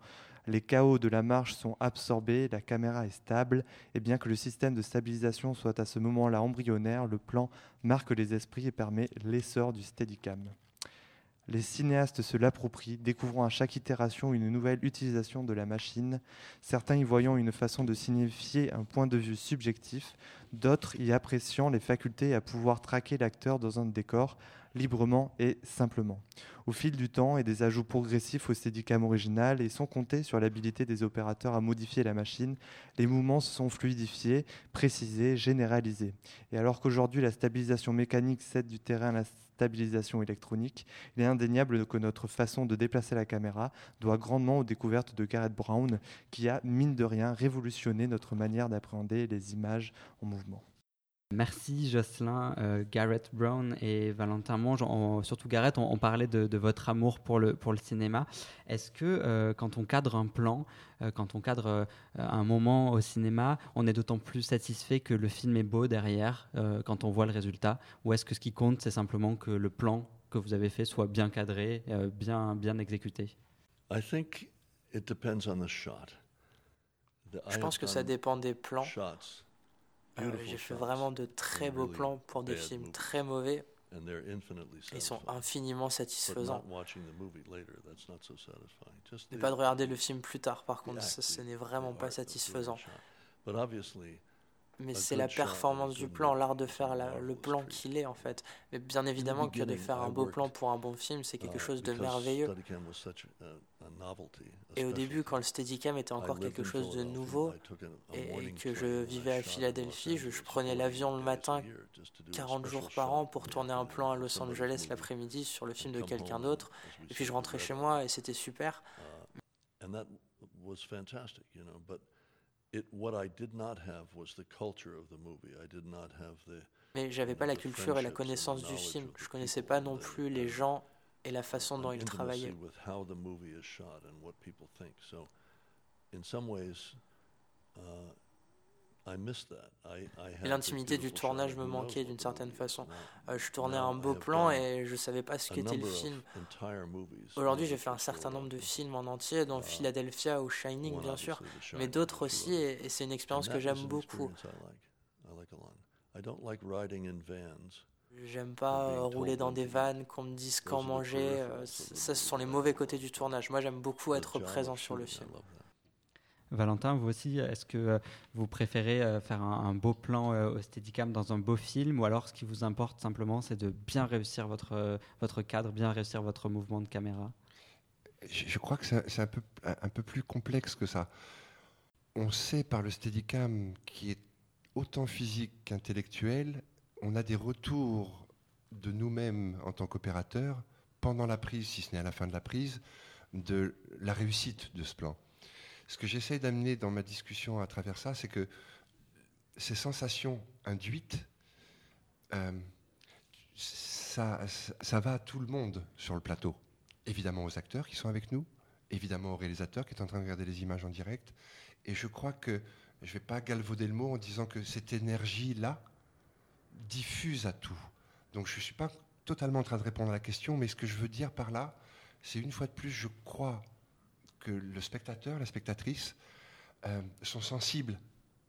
les chaos de la marche sont absorbés, la caméra est stable, et bien que le système de stabilisation soit à ce moment-là embryonnaire, le plan marque les esprits et permet l'essor du Steadicam. Les cinéastes se l'approprient, découvrant à chaque itération une nouvelle utilisation de la machine, certains y voyant une façon de signifier un point de vue subjectif, d'autres y appréciant les facultés à pouvoir traquer l'acteur dans un décor, librement et simplement. Au fil du temps et des ajouts progressifs au Steadicam original et sans compter sur l'habilité des opérateurs à modifier la machine, les mouvements se sont fluidifiés, précisés, généralisés. Et alors qu'aujourd'hui la stabilisation mécanique cède du terrain à la stabilisation électronique, il est indéniable que notre façon de déplacer la caméra doit grandement aux découvertes de Gareth Brown, qui a, mine de rien, révolutionné notre manière d'appréhender les images en mouvement. Merci Jocelyn, euh, Gareth Brown et Valentin Monge. surtout Gareth, on, parlait de, votre amour pour le, pour le cinéma. Est-ce que euh, quand on cadre un plan, euh, quand on cadre un moment au cinéma, on est d'autant plus satisfait que le film est beau derrière quand on voit le résultat? Ou est-ce que ce qui compte, c'est simplement que le plan que vous avez fait soit bien cadré, bien, bien exécuté? Je pense que ça dépend des plans. J'ai fait vraiment de très beaux plans pour des films très mauvais. Ils sont infiniment satisfaisants. Ne pas de regarder le film plus tard, par contre, ce n'est vraiment pas satisfaisant mais c'est la performance du plan, l'art de faire le plan qu'il est en fait. Mais bien évidemment que de faire un beau plan pour un bon film, c'est quelque uh, chose de merveilleux. Et au début, quand le Steadicam était encore quelque chose de nouveau et que je vivais à Philadelphie, je, je prenais l'avion le matin 40 jours par an pour tourner un plan à Los Angeles l'après-midi sur le film de quelqu'un d'autre. Et puis je rentrais chez moi et c'était super. Mais j'avais pas la culture et la connaissance du film. Je connaissais pas non plus les gens et la façon dont ils travaillaient. L'intimité du tournage me manquait d'une certaine façon. Euh, je tournais un beau plan et je ne savais pas ce qu'était le film. Aujourd'hui, j'ai fait un certain nombre de films en entier, dont uh, Philadelphia ou Shining, bien sûr, mais d'autres aussi, et, c'est une expérience que j'aime beaucoup. J'aime pas rouler dans des vannes, qu'on me dise quand manger. Euh, ça, ce sont les mauvais côtés du tournage. Moi, j'aime beaucoup être présent sur le film. Valentin, vous aussi, est-ce que euh, vous préférez euh, faire un, beau plan euh, au Steadicam dans un beau film ou alors ce qui vous importe simplement c'est de bien réussir votre, votre cadre, bien réussir votre mouvement de caméra? Je, crois que c'est un peu, un peu plus complexe que ça. On sait par le Steadicam qui est autant physique qu'intellectuel, on a des retours de nous-mêmes en tant qu'opérateurs pendant la prise, si ce n'est à la fin de la prise, de la réussite de ce plan. Ce que j'essaie d'amener dans ma discussion à travers ça, c'est que ces sensations induites, euh, ça, va à tout le monde sur le plateau. Évidemment aux acteurs qui sont avec nous, évidemment aux réalisateurs qui est en train de regarder les images en direct. Et je crois que je ne vais pas galvauder le mot en disant que cette énergie-là diffuse à tout. Donc je ne suis pas totalement en train de répondre à la question, mais ce que je veux dire par là, c'est une fois de plus, je crois que le spectateur, la spectatrice, euh, sont sensibles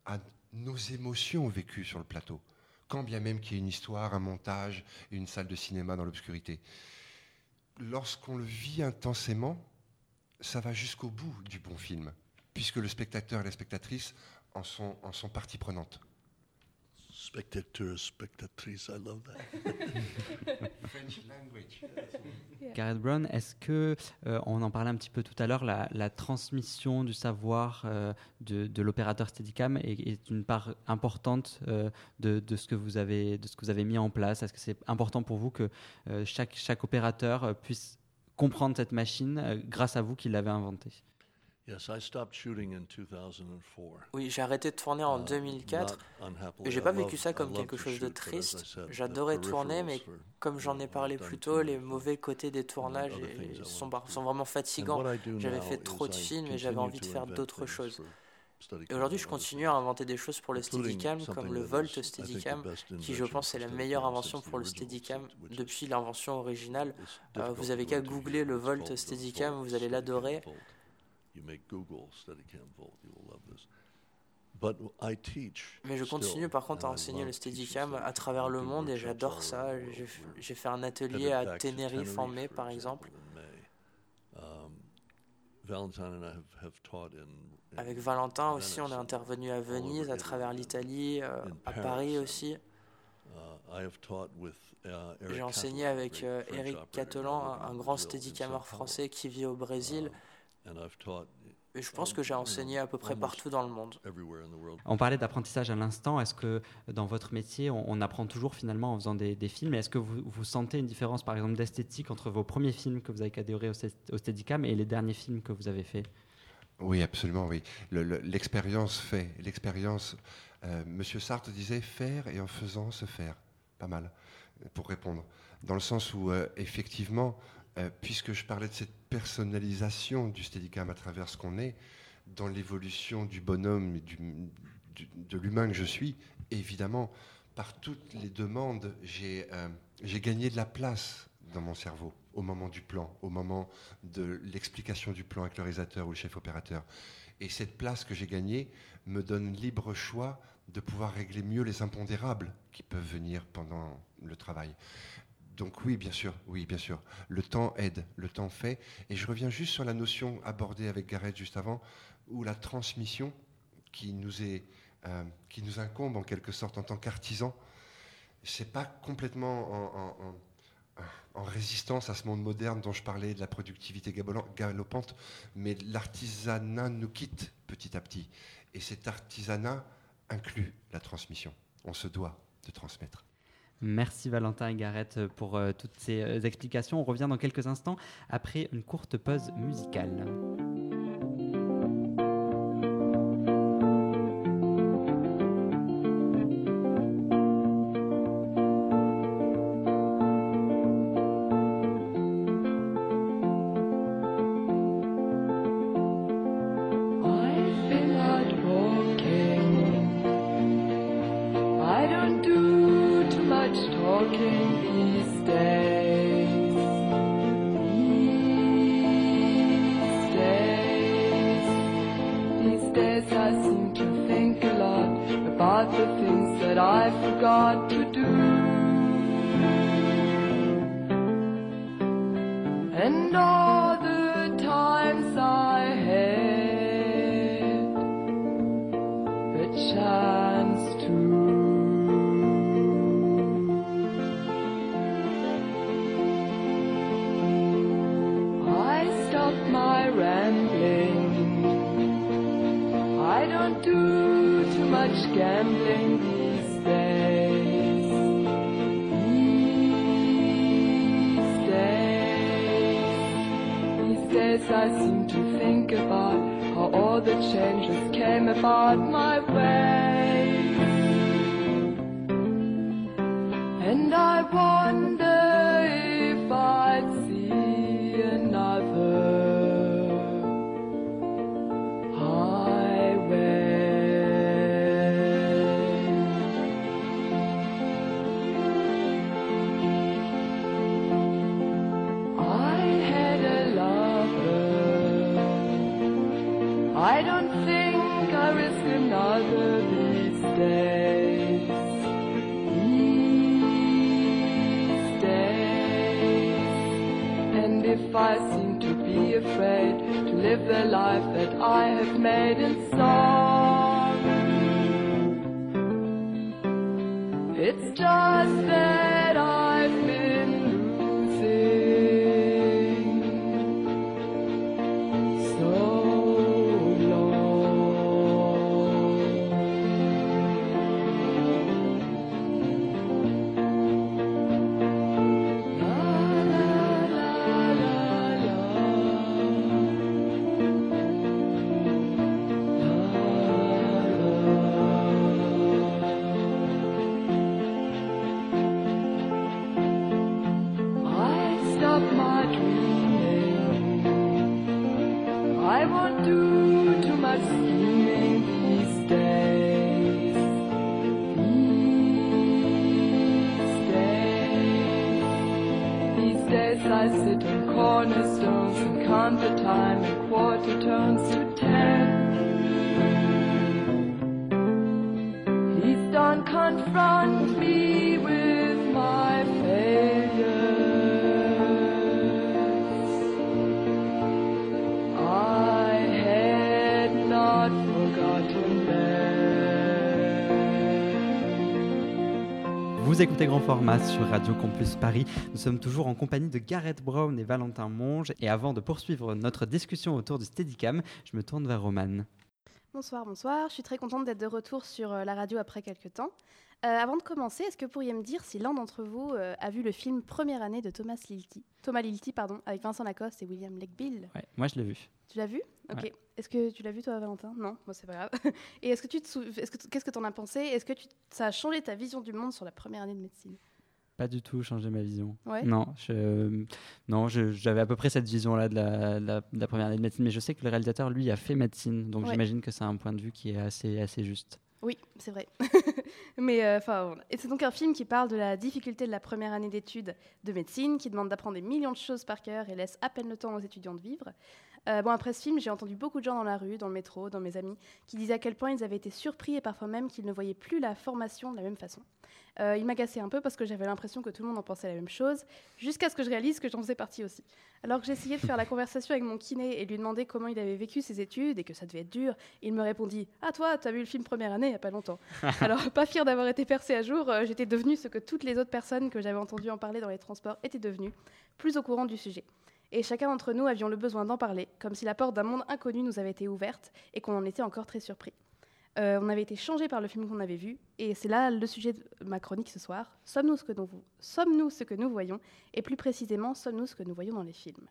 à nos émotions vécues sur le plateau, quand bien même qu'il y ait une histoire, un montage, une salle de cinéma dans l'obscurité. Lorsqu'on le vit intensément, ça va jusqu'au bout du bon film, puisque le spectateur et la spectatrice en sont, en sont partie prenante. Spectateur, spectatrice, I love that. French language. Gareth Brown, est-ce que, euh, on en parlait un petit peu tout à l'heure, la, transmission du savoir euh, de, l'opérateur Steadicam est, une part importante euh, de, ce que vous avez, de ce que vous avez mis en place? Est-ce que c'est important pour vous que chaque, chaque opérateur puisse comprendre cette machine grâce à vous qui l'avez inventée? Oui, j'ai arrêté de tourner en 2004 uh, et j'ai pas vécu ça comme quelque chose de triste. J'adorais tourner, mais comme j'en ai parlé plus tôt, les mauvais côtés des tournages sont, sont vraiment fatigants. J'avais fait trop de films et j'avais envie de faire d'autres choses. Et aujourd'hui, je continue à inventer des choses pour le Steadicam, comme le Volt Steadicam, qui je pense est la meilleure invention pour le Steadicam depuis l'invention originale. Euh, vous avez qu'à googler le Volt Steadicam, vous allez l'adorer. Mais je continue par contre à enseigner le Steadicam à travers le monde et j'adore ça. J'ai fait un atelier à Tenerife en mai par exemple. Um, Avec Valentin aussi, on est intervenu à Venise, à travers l'Italie, euh, à Paris aussi. Uh, uh, J'ai enseigné avec euh, Eric Catelan, un grand steadicammer français qui vit au Brésil. Et je pense que j'ai enseigné à peu près partout dans le monde. On parlait d'apprentissage à l'instant. Est-ce que dans votre métier, on, apprend toujours finalement en faisant des, films? Est-ce que vous, vous, sentez une différence, par exemple, d'esthétique entre vos premiers films que vous avez cadrés au, au Steadicam et les derniers films que vous avez faits? Oui, absolument, oui. L'expérience fait. L'expérience. Euh, Monsieur Sartre disait faire et en faisant se faire. Pas mal, pour répondre. Dans le sens où, euh, effectivement, euh, puisque je parlais de cette personnalisation du Steadicam à travers ce qu'on est, dans l'évolution du bonhomme et de l'humain que je suis, évidemment, par toutes les demandes, j'ai euh, gagné de la place dans mon cerveau au moment du plan, au moment de l'explication du plan avec le réalisateur ou le chef opérateur. Et cette place que j'ai gagnée me donne libre choix de pouvoir régler mieux les impondérables qui peuvent venir pendant le travail. Donc oui, bien sûr, oui, bien sûr. Le temps aide, le temps fait. Et je reviens juste sur la notion abordée avec Gareth juste avant, où la transmission qui nous est, euh, qui nous incombe en quelque sorte en tant qu'artisan, c'est pas complètement en, en, résistance à ce monde moderne dont je parlais de la productivité galopante, mais l'artisanat nous quitte petit à petit. Et cet artisanat inclut la transmission. On se doit de transmettre. Merci Valentin et Gareth pour euh, toutes ces euh, explications. On revient dans quelques instants après une courte pause musicale. much gambling these days. These days. These days I seem to think about how all the changes came about my way. And I wonder. the life that I have made in song. cornerstones and counter time and quarter tones. Écoutez Grand Format sur Radio Campus Paris. Nous sommes toujours en compagnie de Gareth Brown et Valentin Monge. Et avant de poursuivre notre discussion autour du Steadicam, je me tourne vers Romane. Bonsoir, bonsoir. Je suis très contente d'être de retour sur euh, la radio après quelques temps. Euh, avant de commencer, est-ce que vous pourriez me dire si l'un d'entre vous euh, a vu le film Première année de Thomas Lilty, Thomas Lilty pardon, avec Vincent Lacoste et William Legbill Ouais, moi je l'ai vu. Tu l'as vu? Ok. Est-ce que tu l'as vu toi, Valentin? Non, moi c'est pas grave. Et est-ce que tu te est-ce que qu'est-ce que tu en as pensé? Est-ce que tu... ça a changé ta vision du monde sur la première année de médecine? Pas du tout changé ma vision. Ouais. Non, je... non, j'avais à peu près cette vision-là de la, de la, première année de médecine, mais je sais que le réalisateur lui a fait médecine, donc j'imagine que c'est un point de vue qui est assez assez juste. Oui, c'est vrai. Mais euh, enfin, c'est donc un film qui parle de la difficulté de la première année d'études de médecine, qui demande d'apprendre des millions de choses par cœur et laisse à peine le temps aux étudiants de vivre. Euh, bon, après ce film, j'ai entendu beaucoup de gens dans la rue, dans le métro, dans mes amis, qui disaient à quel point ils avaient été surpris et parfois même qu'ils ne voyaient plus la formation de la même façon. Euh, il m'agaçait un peu parce que j'avais l'impression que tout le monde en pensait la même chose, jusqu'à ce que je réalise que j'en faisais partie aussi. Alors que j'essayais de faire la conversation avec mon kiné et lui demander comment il avait vécu ses études et que ça devait être dur, il me répondit Ah, toi, t'as vu le film première année il n'y a pas longtemps. Alors, pas fier d'avoir été percé à jour, euh, j'étais devenue ce que toutes les autres personnes que j'avais entendu en parler dans les transports étaient devenues, plus au courant du sujet et chacun d'entre nous avions le besoin d'en parler, comme si la porte d'un monde inconnu nous avait été ouverte et qu'on en était encore très surpris. Euh, on avait été changé par le film qu'on avait vu, et c'est là le sujet de ma chronique ce soir. Sommes-nous ce, que nous, sommes-nous ce que nous voyons, et plus précisément, sommes-nous ce que nous voyons dans les films?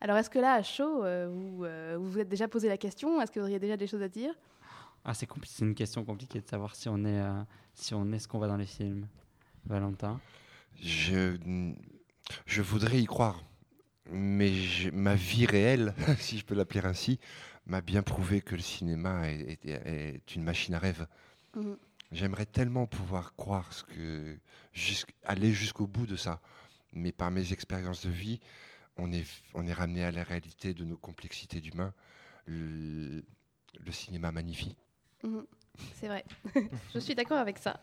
Alors, est-ce que là, à chaud, euh, vous, euh, vous vous êtes déjà posé la question? Est-ce que vous auriez déjà des choses à dire? Ah, c'est, c'est une question compliquée de savoir si on est, si on est ce qu'on voit dans les films. Valentin? Je, je voudrais y croire mais ma vie réelle, si je peux l'appeler ainsi, m'a bien prouvé que le cinéma est, une machine à rêve. Mhm. J'aimerais tellement pouvoir croire ce que, aller jusqu'au bout de ça, mais par mes expériences de vie, on est, on est ramené à la réalité de nos complexités d'humains. Le, cinéma magnifie. Mhm. C'est vrai, je suis d'accord avec ça.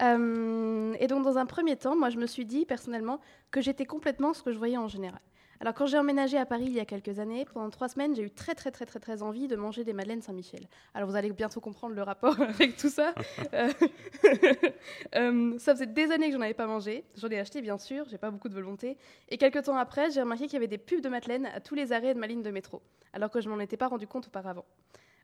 Euh, et donc, dans un premier temps, moi, je me suis dit personnellement que j'étais complètement ce que je voyais en général. Alors quand j'ai emménagé à Paris il y a quelques années, pendant trois semaines, j'ai eu très très très très très envie de manger des madeleines Saint-Michel. Alors vous allez bientôt comprendre le rapport avec tout ça. Euh, euh, ça faisait des années que j'en avais pas mangé. J'en ai acheté bien sûr, j'ai pas beaucoup de volonté. Et quelques temps après, j'ai remarqué qu'il y avait des pubs de madeleines à tous les arrêts de ma ligne de métro, alors que je m'en étais pas rendu compte auparavant.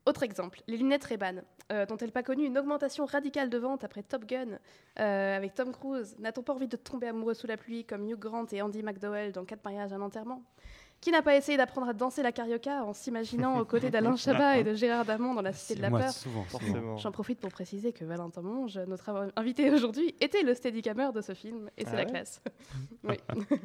Autre exemple, les lunettes Ray-Ban, euh, dont elle pas connu une augmentation radicale de vente après Top Gun euh, avec Tom Cruise. N'a-t-on pas envie de tomber amoureux sous la pluie comme Hugh Grant et Andy McDowell dans Quatre mariages, un enterrement? Qui n'a pas essayé d'apprendre à danser la carioca en s'imaginant aux côtés d'Alain Chabat et de Gérard Damon dans La Cité de la Peur J'en profite pour préciser que Valentin Monge, notre invité aujourd'hui, était le steadicammer de ce film, et c'est ah la classe. oui.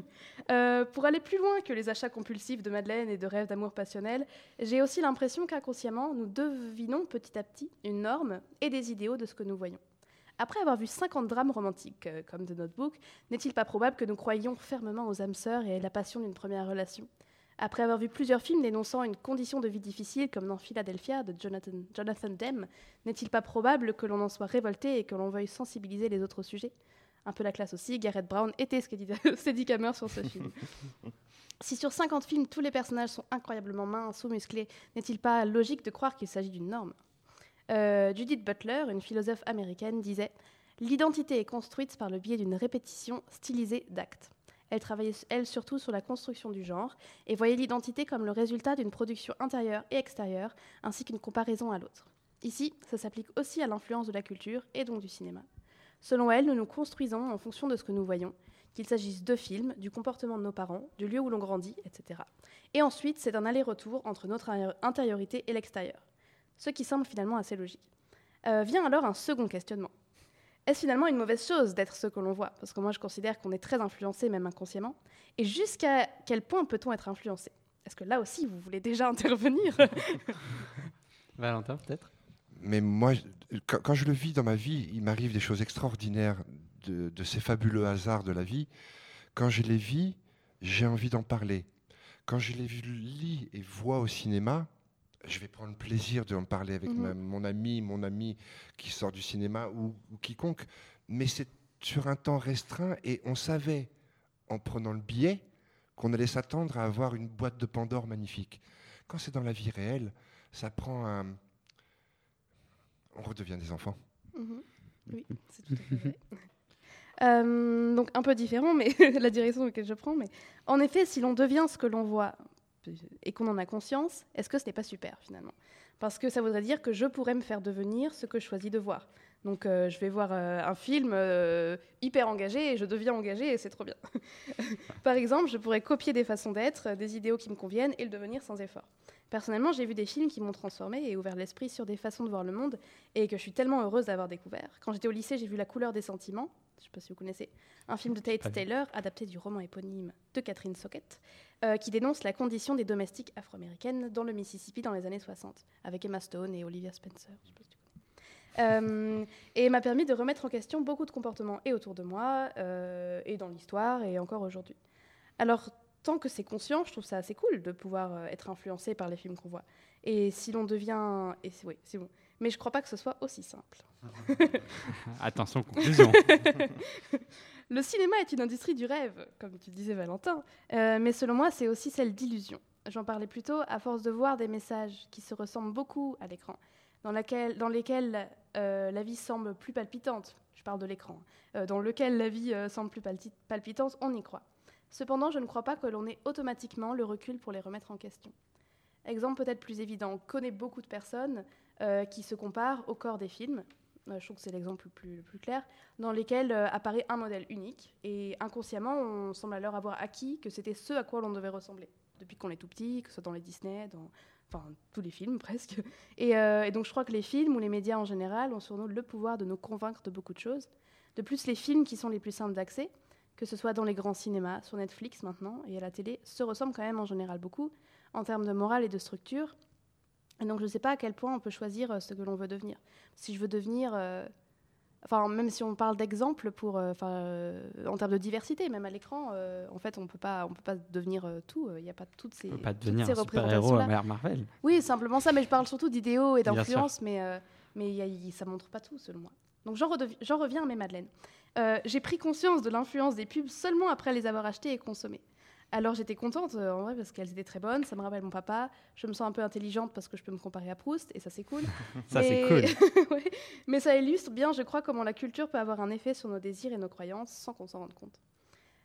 Euh, pour aller plus loin que les achats compulsifs de Madeleine et de rêves d'amour passionnel, j'ai aussi l'impression qu'inconsciemment, nous devinons petit à petit une norme et des idéaux de ce que nous voyons. Après avoir vu 50 drames romantiques, euh, comme The Notebook, n'est-il pas probable que nous croyions fermement aux âmes sœurs et à la passion d'une première relation? Après avoir vu plusieurs films dénonçant une condition de vie difficile, comme dans Philadelphia de Jonathan, Jonathan Demme, n'est-il pas probable que l'on en soit révolté et que l'on veuille sensibiliser les autres sujets? Un peu la classe aussi, Garrett Brown était ce que dit Sadie Hammer sur ce film. Si sur 50 films, tous les personnages sont incroyablement minces ou musclés, n'est-il pas logique de croire qu'il s'agit d'une norme? Euh, Judith Butler, une philosophe américaine, disait L'identité est construite par le biais d'une répétition stylisée d'actes. Elle travaillait, elle, surtout sur la construction du genre et voyait l'identité comme le résultat d'une production intérieure et extérieure, ainsi qu'une comparaison à l'autre. Ici, ça s'applique aussi à l'influence de la culture et donc du cinéma. Selon elle, nous nous construisons en fonction de ce que nous voyons, qu'il s'agisse de films, du comportement de nos parents, du lieu où l'on grandit, etc. Et ensuite, c'est un aller-retour entre notre intériorité et l'extérieur ce qui semble finalement assez logique. Euh, vient alors un second questionnement. Est-ce finalement une mauvaise chose d'être ce que l'on voit? Parce que moi, je considère qu'on est très influencé, même inconsciemment. Et jusqu'à quel point peut-on être influencé? Est-ce que là aussi, vous voulez déjà intervenir? Valentin, peut-être? Mais moi, quand, je le vis dans ma vie, il m'arrive des choses extraordinaires de, de, ces fabuleux hasards de la vie. Quand je les vis, j'ai envie d'en parler. Quand je les lis et vois au cinéma, je vais prendre plaisir de en parler avec mhm. mon ami, mon ami qui sort du cinéma ou, quiconque. Mais c'est sur un temps restreint et on savait, en prenant le billet, qu'on allait s'attendre à avoir une boîte de Pandore magnifique. Quand c'est dans la vie réelle, ça prend un. On redevient des enfants. Mhm. Oui, c'est tout à fait vrai. Euh, donc un peu différent, mais la direction dans laquelle je prends. Mais en effet, si l'on devient ce que l'on voit et qu'on en a conscience, est-ce que ce n'est pas super finalement? Parce que ça voudrait dire que je pourrais me faire devenir ce que je choisis de voir. Donc euh, je vais voir euh, un film euh, hyper engagé et je deviens engagé et c'est trop bien. Par exemple, je pourrais copier des façons d'être, des idéaux qui me conviennent et le devenir sans effort. Personnellement, j'ai vu des films qui m'ont transformé et ouvert l'esprit sur des façons de voir le monde et que je suis tellement heureuse d'avoir découvert. Quand j'étais au lycée, j'ai vu La couleur des sentiments, je ne sais pas si vous connaissez, un film de Tate Taylor adapté du roman éponyme de Catherine Socket, euh, qui dénonce la condition des domestiques afro-américaines dans le Mississippi dans les années 60, avec Emma Stone et Olivia Spencer. et m'a permis de remettre en question beaucoup de comportements et autour de moi, et dans l'histoire, et encore aujourd'hui. Alors, tant que c'est conscient, je trouve ça assez cool de pouvoir être influencé par les films qu'on voit. Et si l'on devient... Et oui, c'est bon. Mais je ne crois pas que ce soit aussi simple. Attention, conclusion. Le cinéma est une industrie du rêve, comme tu disais Valentin, euh, mais selon moi, c'est aussi celle d'illusion. J'en parlais plutôt à force de voir des messages qui se ressemblent beaucoup à l'écran, dans, lesquels euh, la vie semble plus palpitante. Je parle de l'écran. Euh, dans lequel la vie semble plus palpitante, on y croit. Cependant, je ne crois pas que l'on ait automatiquement le recul pour les remettre en question. Exemple peut-être plus évident, on connaît beaucoup de personnes qui se comparent au corps des films, je trouve que c'est l'exemple le plus, clair, dans lesquels euh, apparaît un modèle unique. Et inconsciemment, on semble alors avoir acquis que c'était ce à quoi l'on devait ressembler, depuis qu'on est tout petit, que ce soit dans les Disney, dans enfin, tous les films presque. Et, euh, et, donc je crois que les films ou les médias en général ont sur nous le pouvoir de nous convaincre de beaucoup de choses. De plus, les films qui sont les plus simples d'accès, que ce soit dans les grands cinémas, sur Netflix maintenant et à la télé, se ressemblent quand même en général beaucoup en termes de morale et de structure. Et donc je ne sais pas à quel point on peut choisir ce que l'on veut devenir. Si je veux devenir euh, enfin même si on parle d'exemple pour euh, enfin euh, en termes de diversité même à l'écran en fait on peut pas on peut pas devenir tout. Il n'y a pas toutes ces on peut pas devenir un super héros à Marvel. Oui simplement ça mais je parle surtout d'idéaux et d'influence mais mais y ça montre pas tout selon moi. Donc j'en reviens à mes madeleines. J'ai pris conscience de l'influence des pubs seulement après les avoir achetées et consommées alors j'étais contente euh, en vrai parce qu'elles étaient très bonnes, ça me rappelle mon papa. Je me sens un peu intelligente parce que je peux me comparer à Proust et ça c'est cool. ça c'est cool. Mais ça illustre bien, je crois, comment la culture peut avoir un effet sur nos désirs et nos croyances sans qu'on s'en rende compte.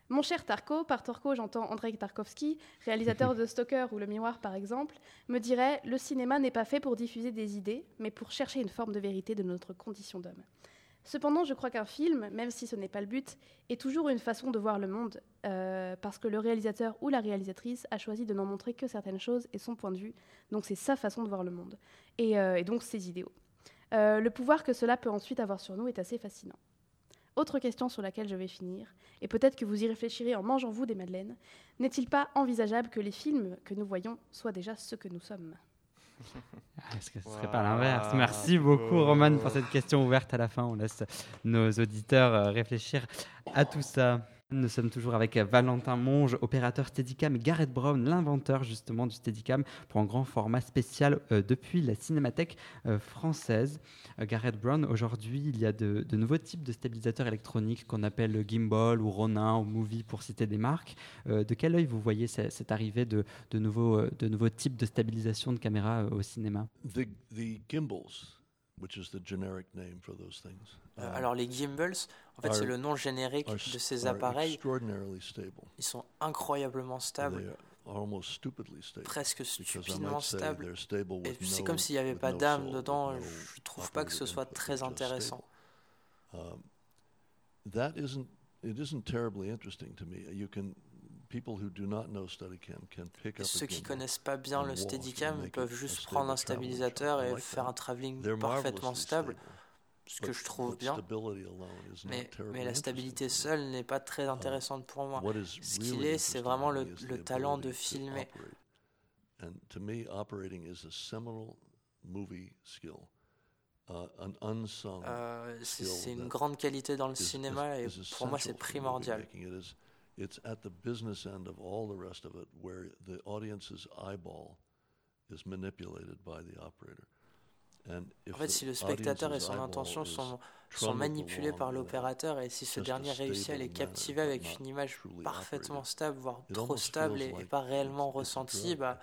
Mon cher Tarko, par Tarko j'entends Andrei Tarkovsky, réalisateur de Stalker ou Le Miroir par exemple, me dirait Le cinéma n'est pas fait pour diffuser des idées, mais pour chercher une forme de vérité de notre condition d'homme. Cependant, je crois qu'un film, même si ce n'est pas le but, est toujours une façon de voir le monde, euh, parce que le réalisateur ou la réalisatrice a choisi de n'en montrer que certaines choses et son point de vue, donc c'est sa façon de voir le monde, et, euh, donc ses idéaux. Euh, le pouvoir que cela peut ensuite avoir sur nous est assez fascinant. Autre question sur laquelle je vais finir, et peut-être que vous y réfléchirez en mangeant vous des madeleines, n'est-il pas envisageable que les films que nous voyons soient déjà ce que nous sommes? Est-ce que ce serait pas l'inverse? Merci beaucoup, Roman, pour cette question ouverte à la fin. On laisse nos auditeurs euh, réfléchir à tout ça. Nous sommes toujours avec Valentin Monge, opérateur Steadicam, et Gareth Brown, l'inventeur justement du Steadicam, pour un grand format spécial euh, depuis la Cinémathèque euh, française. Euh, Gareth Brown, aujourd'hui, il y a de, nouveaux types de stabilisateurs électroniques qu'on appelle Gimbal ou Ronin ou Movie pour citer des marques. de quel œil vous voyez cette, arrivée de, de, nouveaux, de nouveaux types de stabilisation de caméra au cinéma? Gimbals which is the generic name for those things. Euh, alors les gimbals, en fait, c'est le nom générique de ces appareils. Ils sont incroyablement stables. Presque stupidement stables. Et c'est comme s'il n'y avait pas d'âme dedans. Je ne trouve pas que ce soit très intéressant. Um, that isn't it isn't terribly interesting to me. You can ceux qui connaissent pas bien le Steadicam peuvent juste prendre un stabilisateur et faire un travelling parfaitement stable, ce que je trouve bien. Mais, mais la stabilité seule n'est pas très uh, intéressante pour moi. Ce qu'il est, c'est vraiment le, le talent de filmer. c'est une grande qualité dans le cinéma et pour moi c'est primordial. It's at the business end of all the rest of it where the audience's eyeball is manipulated by the operator. En fait, si le spectateur et son intention sont, sont manipulés par l'opérateur et si ce dernier réussit à les captiver avec une image parfaitement stable, voire trop stable et, et pas réellement ressentie, bah,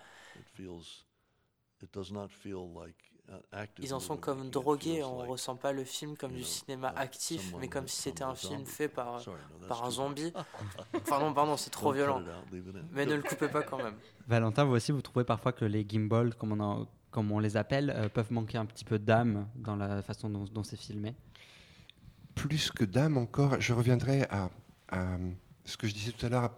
ils en sont comme drogués, on ne ressent pas le film comme du cinéma actif, mais comme si c'était un film fait par, par un zombie. Enfin non, pardon, c'est trop violent. Mais ne le coupez pas quand même. Valentin, vous aussi, vous trouvez parfois que les gimbals, comme on, comme on les appelle, euh, peuvent manquer un petit peu d'âme dans la façon dont, c'est filmé? Plus que d'âme encore, je reviendrai à, à ce que je disais tout à l'heure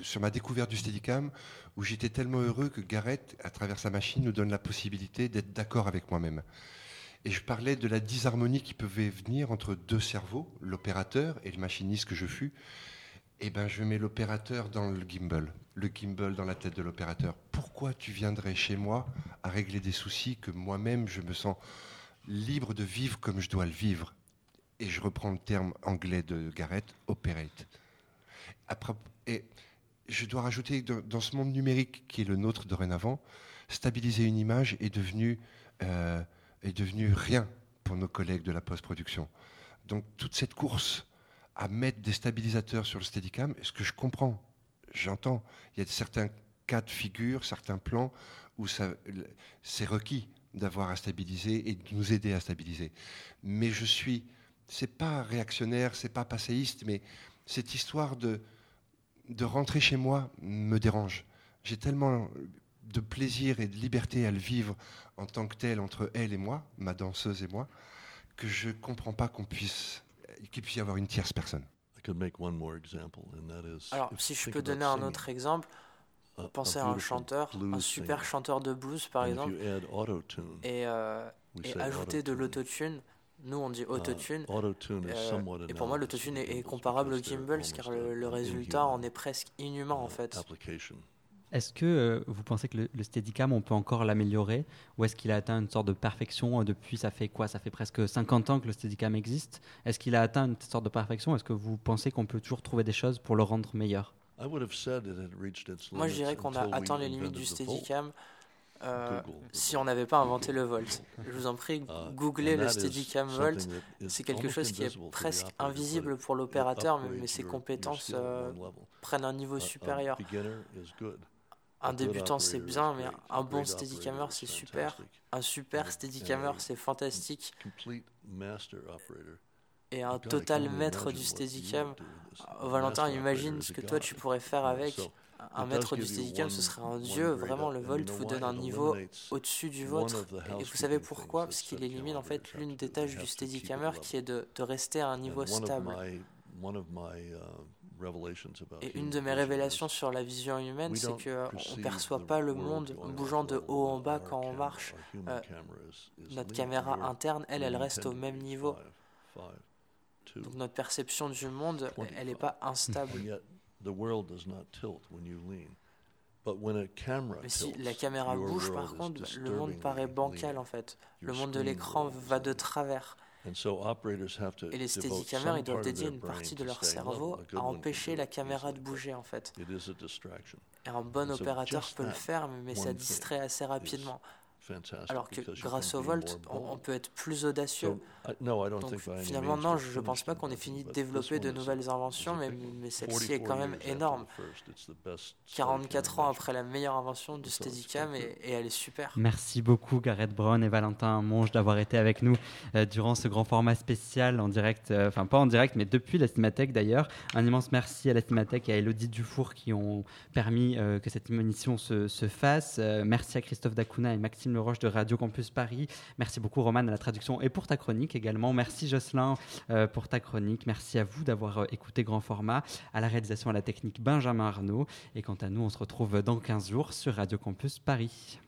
sur ma découverte du Steadicam, où j'étais tellement heureux que Gareth, à travers sa machine, nous donne la possibilité d'être d'accord avec moi-même. Et je parlais de la disharmonie qui pouvait venir entre deux cerveaux, l'opérateur et le machiniste que je fus. Eh bien, je mets l'opérateur dans le gimbal, le gimbal dans la tête de l'opérateur. Pourquoi tu viendrais chez moi à régler des soucis que moi-même je me sens libre de vivre comme je dois le vivre? Et je reprends le terme anglais de Garrett, operate. Et je dois rajouter que dans ce monde numérique qui est le nôtre dorénavant, stabiliser une image est devenu, euh, est devenu rien pour nos collègues de la post-production. Donc toute cette course à mettre des stabilisateurs sur le Steadicam, ce que je comprends, j'entends, il y a certains cas de figure, certains plans où c'est requis d'avoir à stabiliser et de nous aider à stabiliser. Mais je suis, c'est pas réactionnaire, c'est pas passéiste, mais cette histoire de, de rentrer chez moi me dérange. J'ai tellement de plaisir et de liberté à le vivre en tant que tel entre elle et moi, ma danseuse et moi, que je ne comprends pas qu'on puisse qu'il puisse y avoir une tierce personne. Alors, si je peux donner un autre exemple, pensez à un chanteur, un super chanteur de blues par exemple, et, euh, et ajouter de l'autotune. Nous, on dit uh, autotune. Euh, et pour moi, l'autotune est, est, comparable au gimbal, car le, le résultat en est presque inhumain en fait. Est-ce que euh, vous pensez que le, Steadicam, on peut encore l'améliorer Ou est-ce qu'il a atteint une sorte de perfection euh, depuis, ça fait quoi Ça fait presque 50 ans que le Steadicam existe? Est-ce qu'il a atteint une sorte de perfection Est-ce que vous pensez qu'on peut toujours trouver des choses pour le rendre meilleur? Moi, je dirais qu'on a atteint les limites du Steadicam. Euh, si on n'avait pas inventé le Volt. Je vous en prie, uh, googlez le Steadicam Volt. C'est quelque chose qui est presque invisible pour l'opérateur, mais, ses compétences prennent un niveau supérieur. un débutant c'est bien, mais un bon steadicammer c'est super. Un super steadicammer c'est fantastique. Et un total maître du steadicam, Valentin, imagine ce que toi tu pourrais faire avec. Un maître du steadicam, ce serait un dieu. Vraiment, le Volt vous donne un niveau au-dessus du vôtre. Et vous savez pourquoi? Parce qu'il élimine en fait l'une des tâches du steadicammer qui est de, de rester à un niveau stable. Et une de mes révélations sur la vision humaine, c'est qu'on ne perçoit pas le monde bougeant de haut en bas quand on marche. Euh, notre caméra interne, elle, elle reste au même niveau. Donc notre perception du monde, elle n'est pas instable. Mais si la caméra bouge, par contre, le monde paraît bancal en fait. Le monde de l'écran va de travers. Et les steadicamers, ils doivent dédier une partie de leur cerveau à empêcher la caméra de bouger en fait. Et un bon opérateur peut le faire, mais ça distrait assez rapidement. Alors que grâce au Volt, on, peut être plus audacieux. Donc finalement, non, je ne pense pas qu'on ait fini de développer de nouvelles inventions, mais, mais celle-ci est quand même énorme. 44 ans après la meilleure invention du Steadicam, et, et elle est super. Merci beaucoup Gareth Brown et Valentin Monge d'avoir été avec nous euh, durant ce grand format spécial en direct, euh, enfin pas en direct, mais depuis la Cinémathèque d'ailleurs. Un immense merci à la Cinémathèque et à Elodie Dufour qui ont permis euh, que cette émission se, se fasse. merci à Christophe Dacuna et Maxime le Roche de Radio Campus Paris. Merci beaucoup Roman à la traduction et pour ta chronique également. Merci Jocelyn euh, pour ta chronique. Merci à vous d'avoir euh, écouté Grand Format, à la réalisation à la technique Benjamin Arnaud. Et quant à nous, on se retrouve dans 15 jours sur Radio Campus Paris.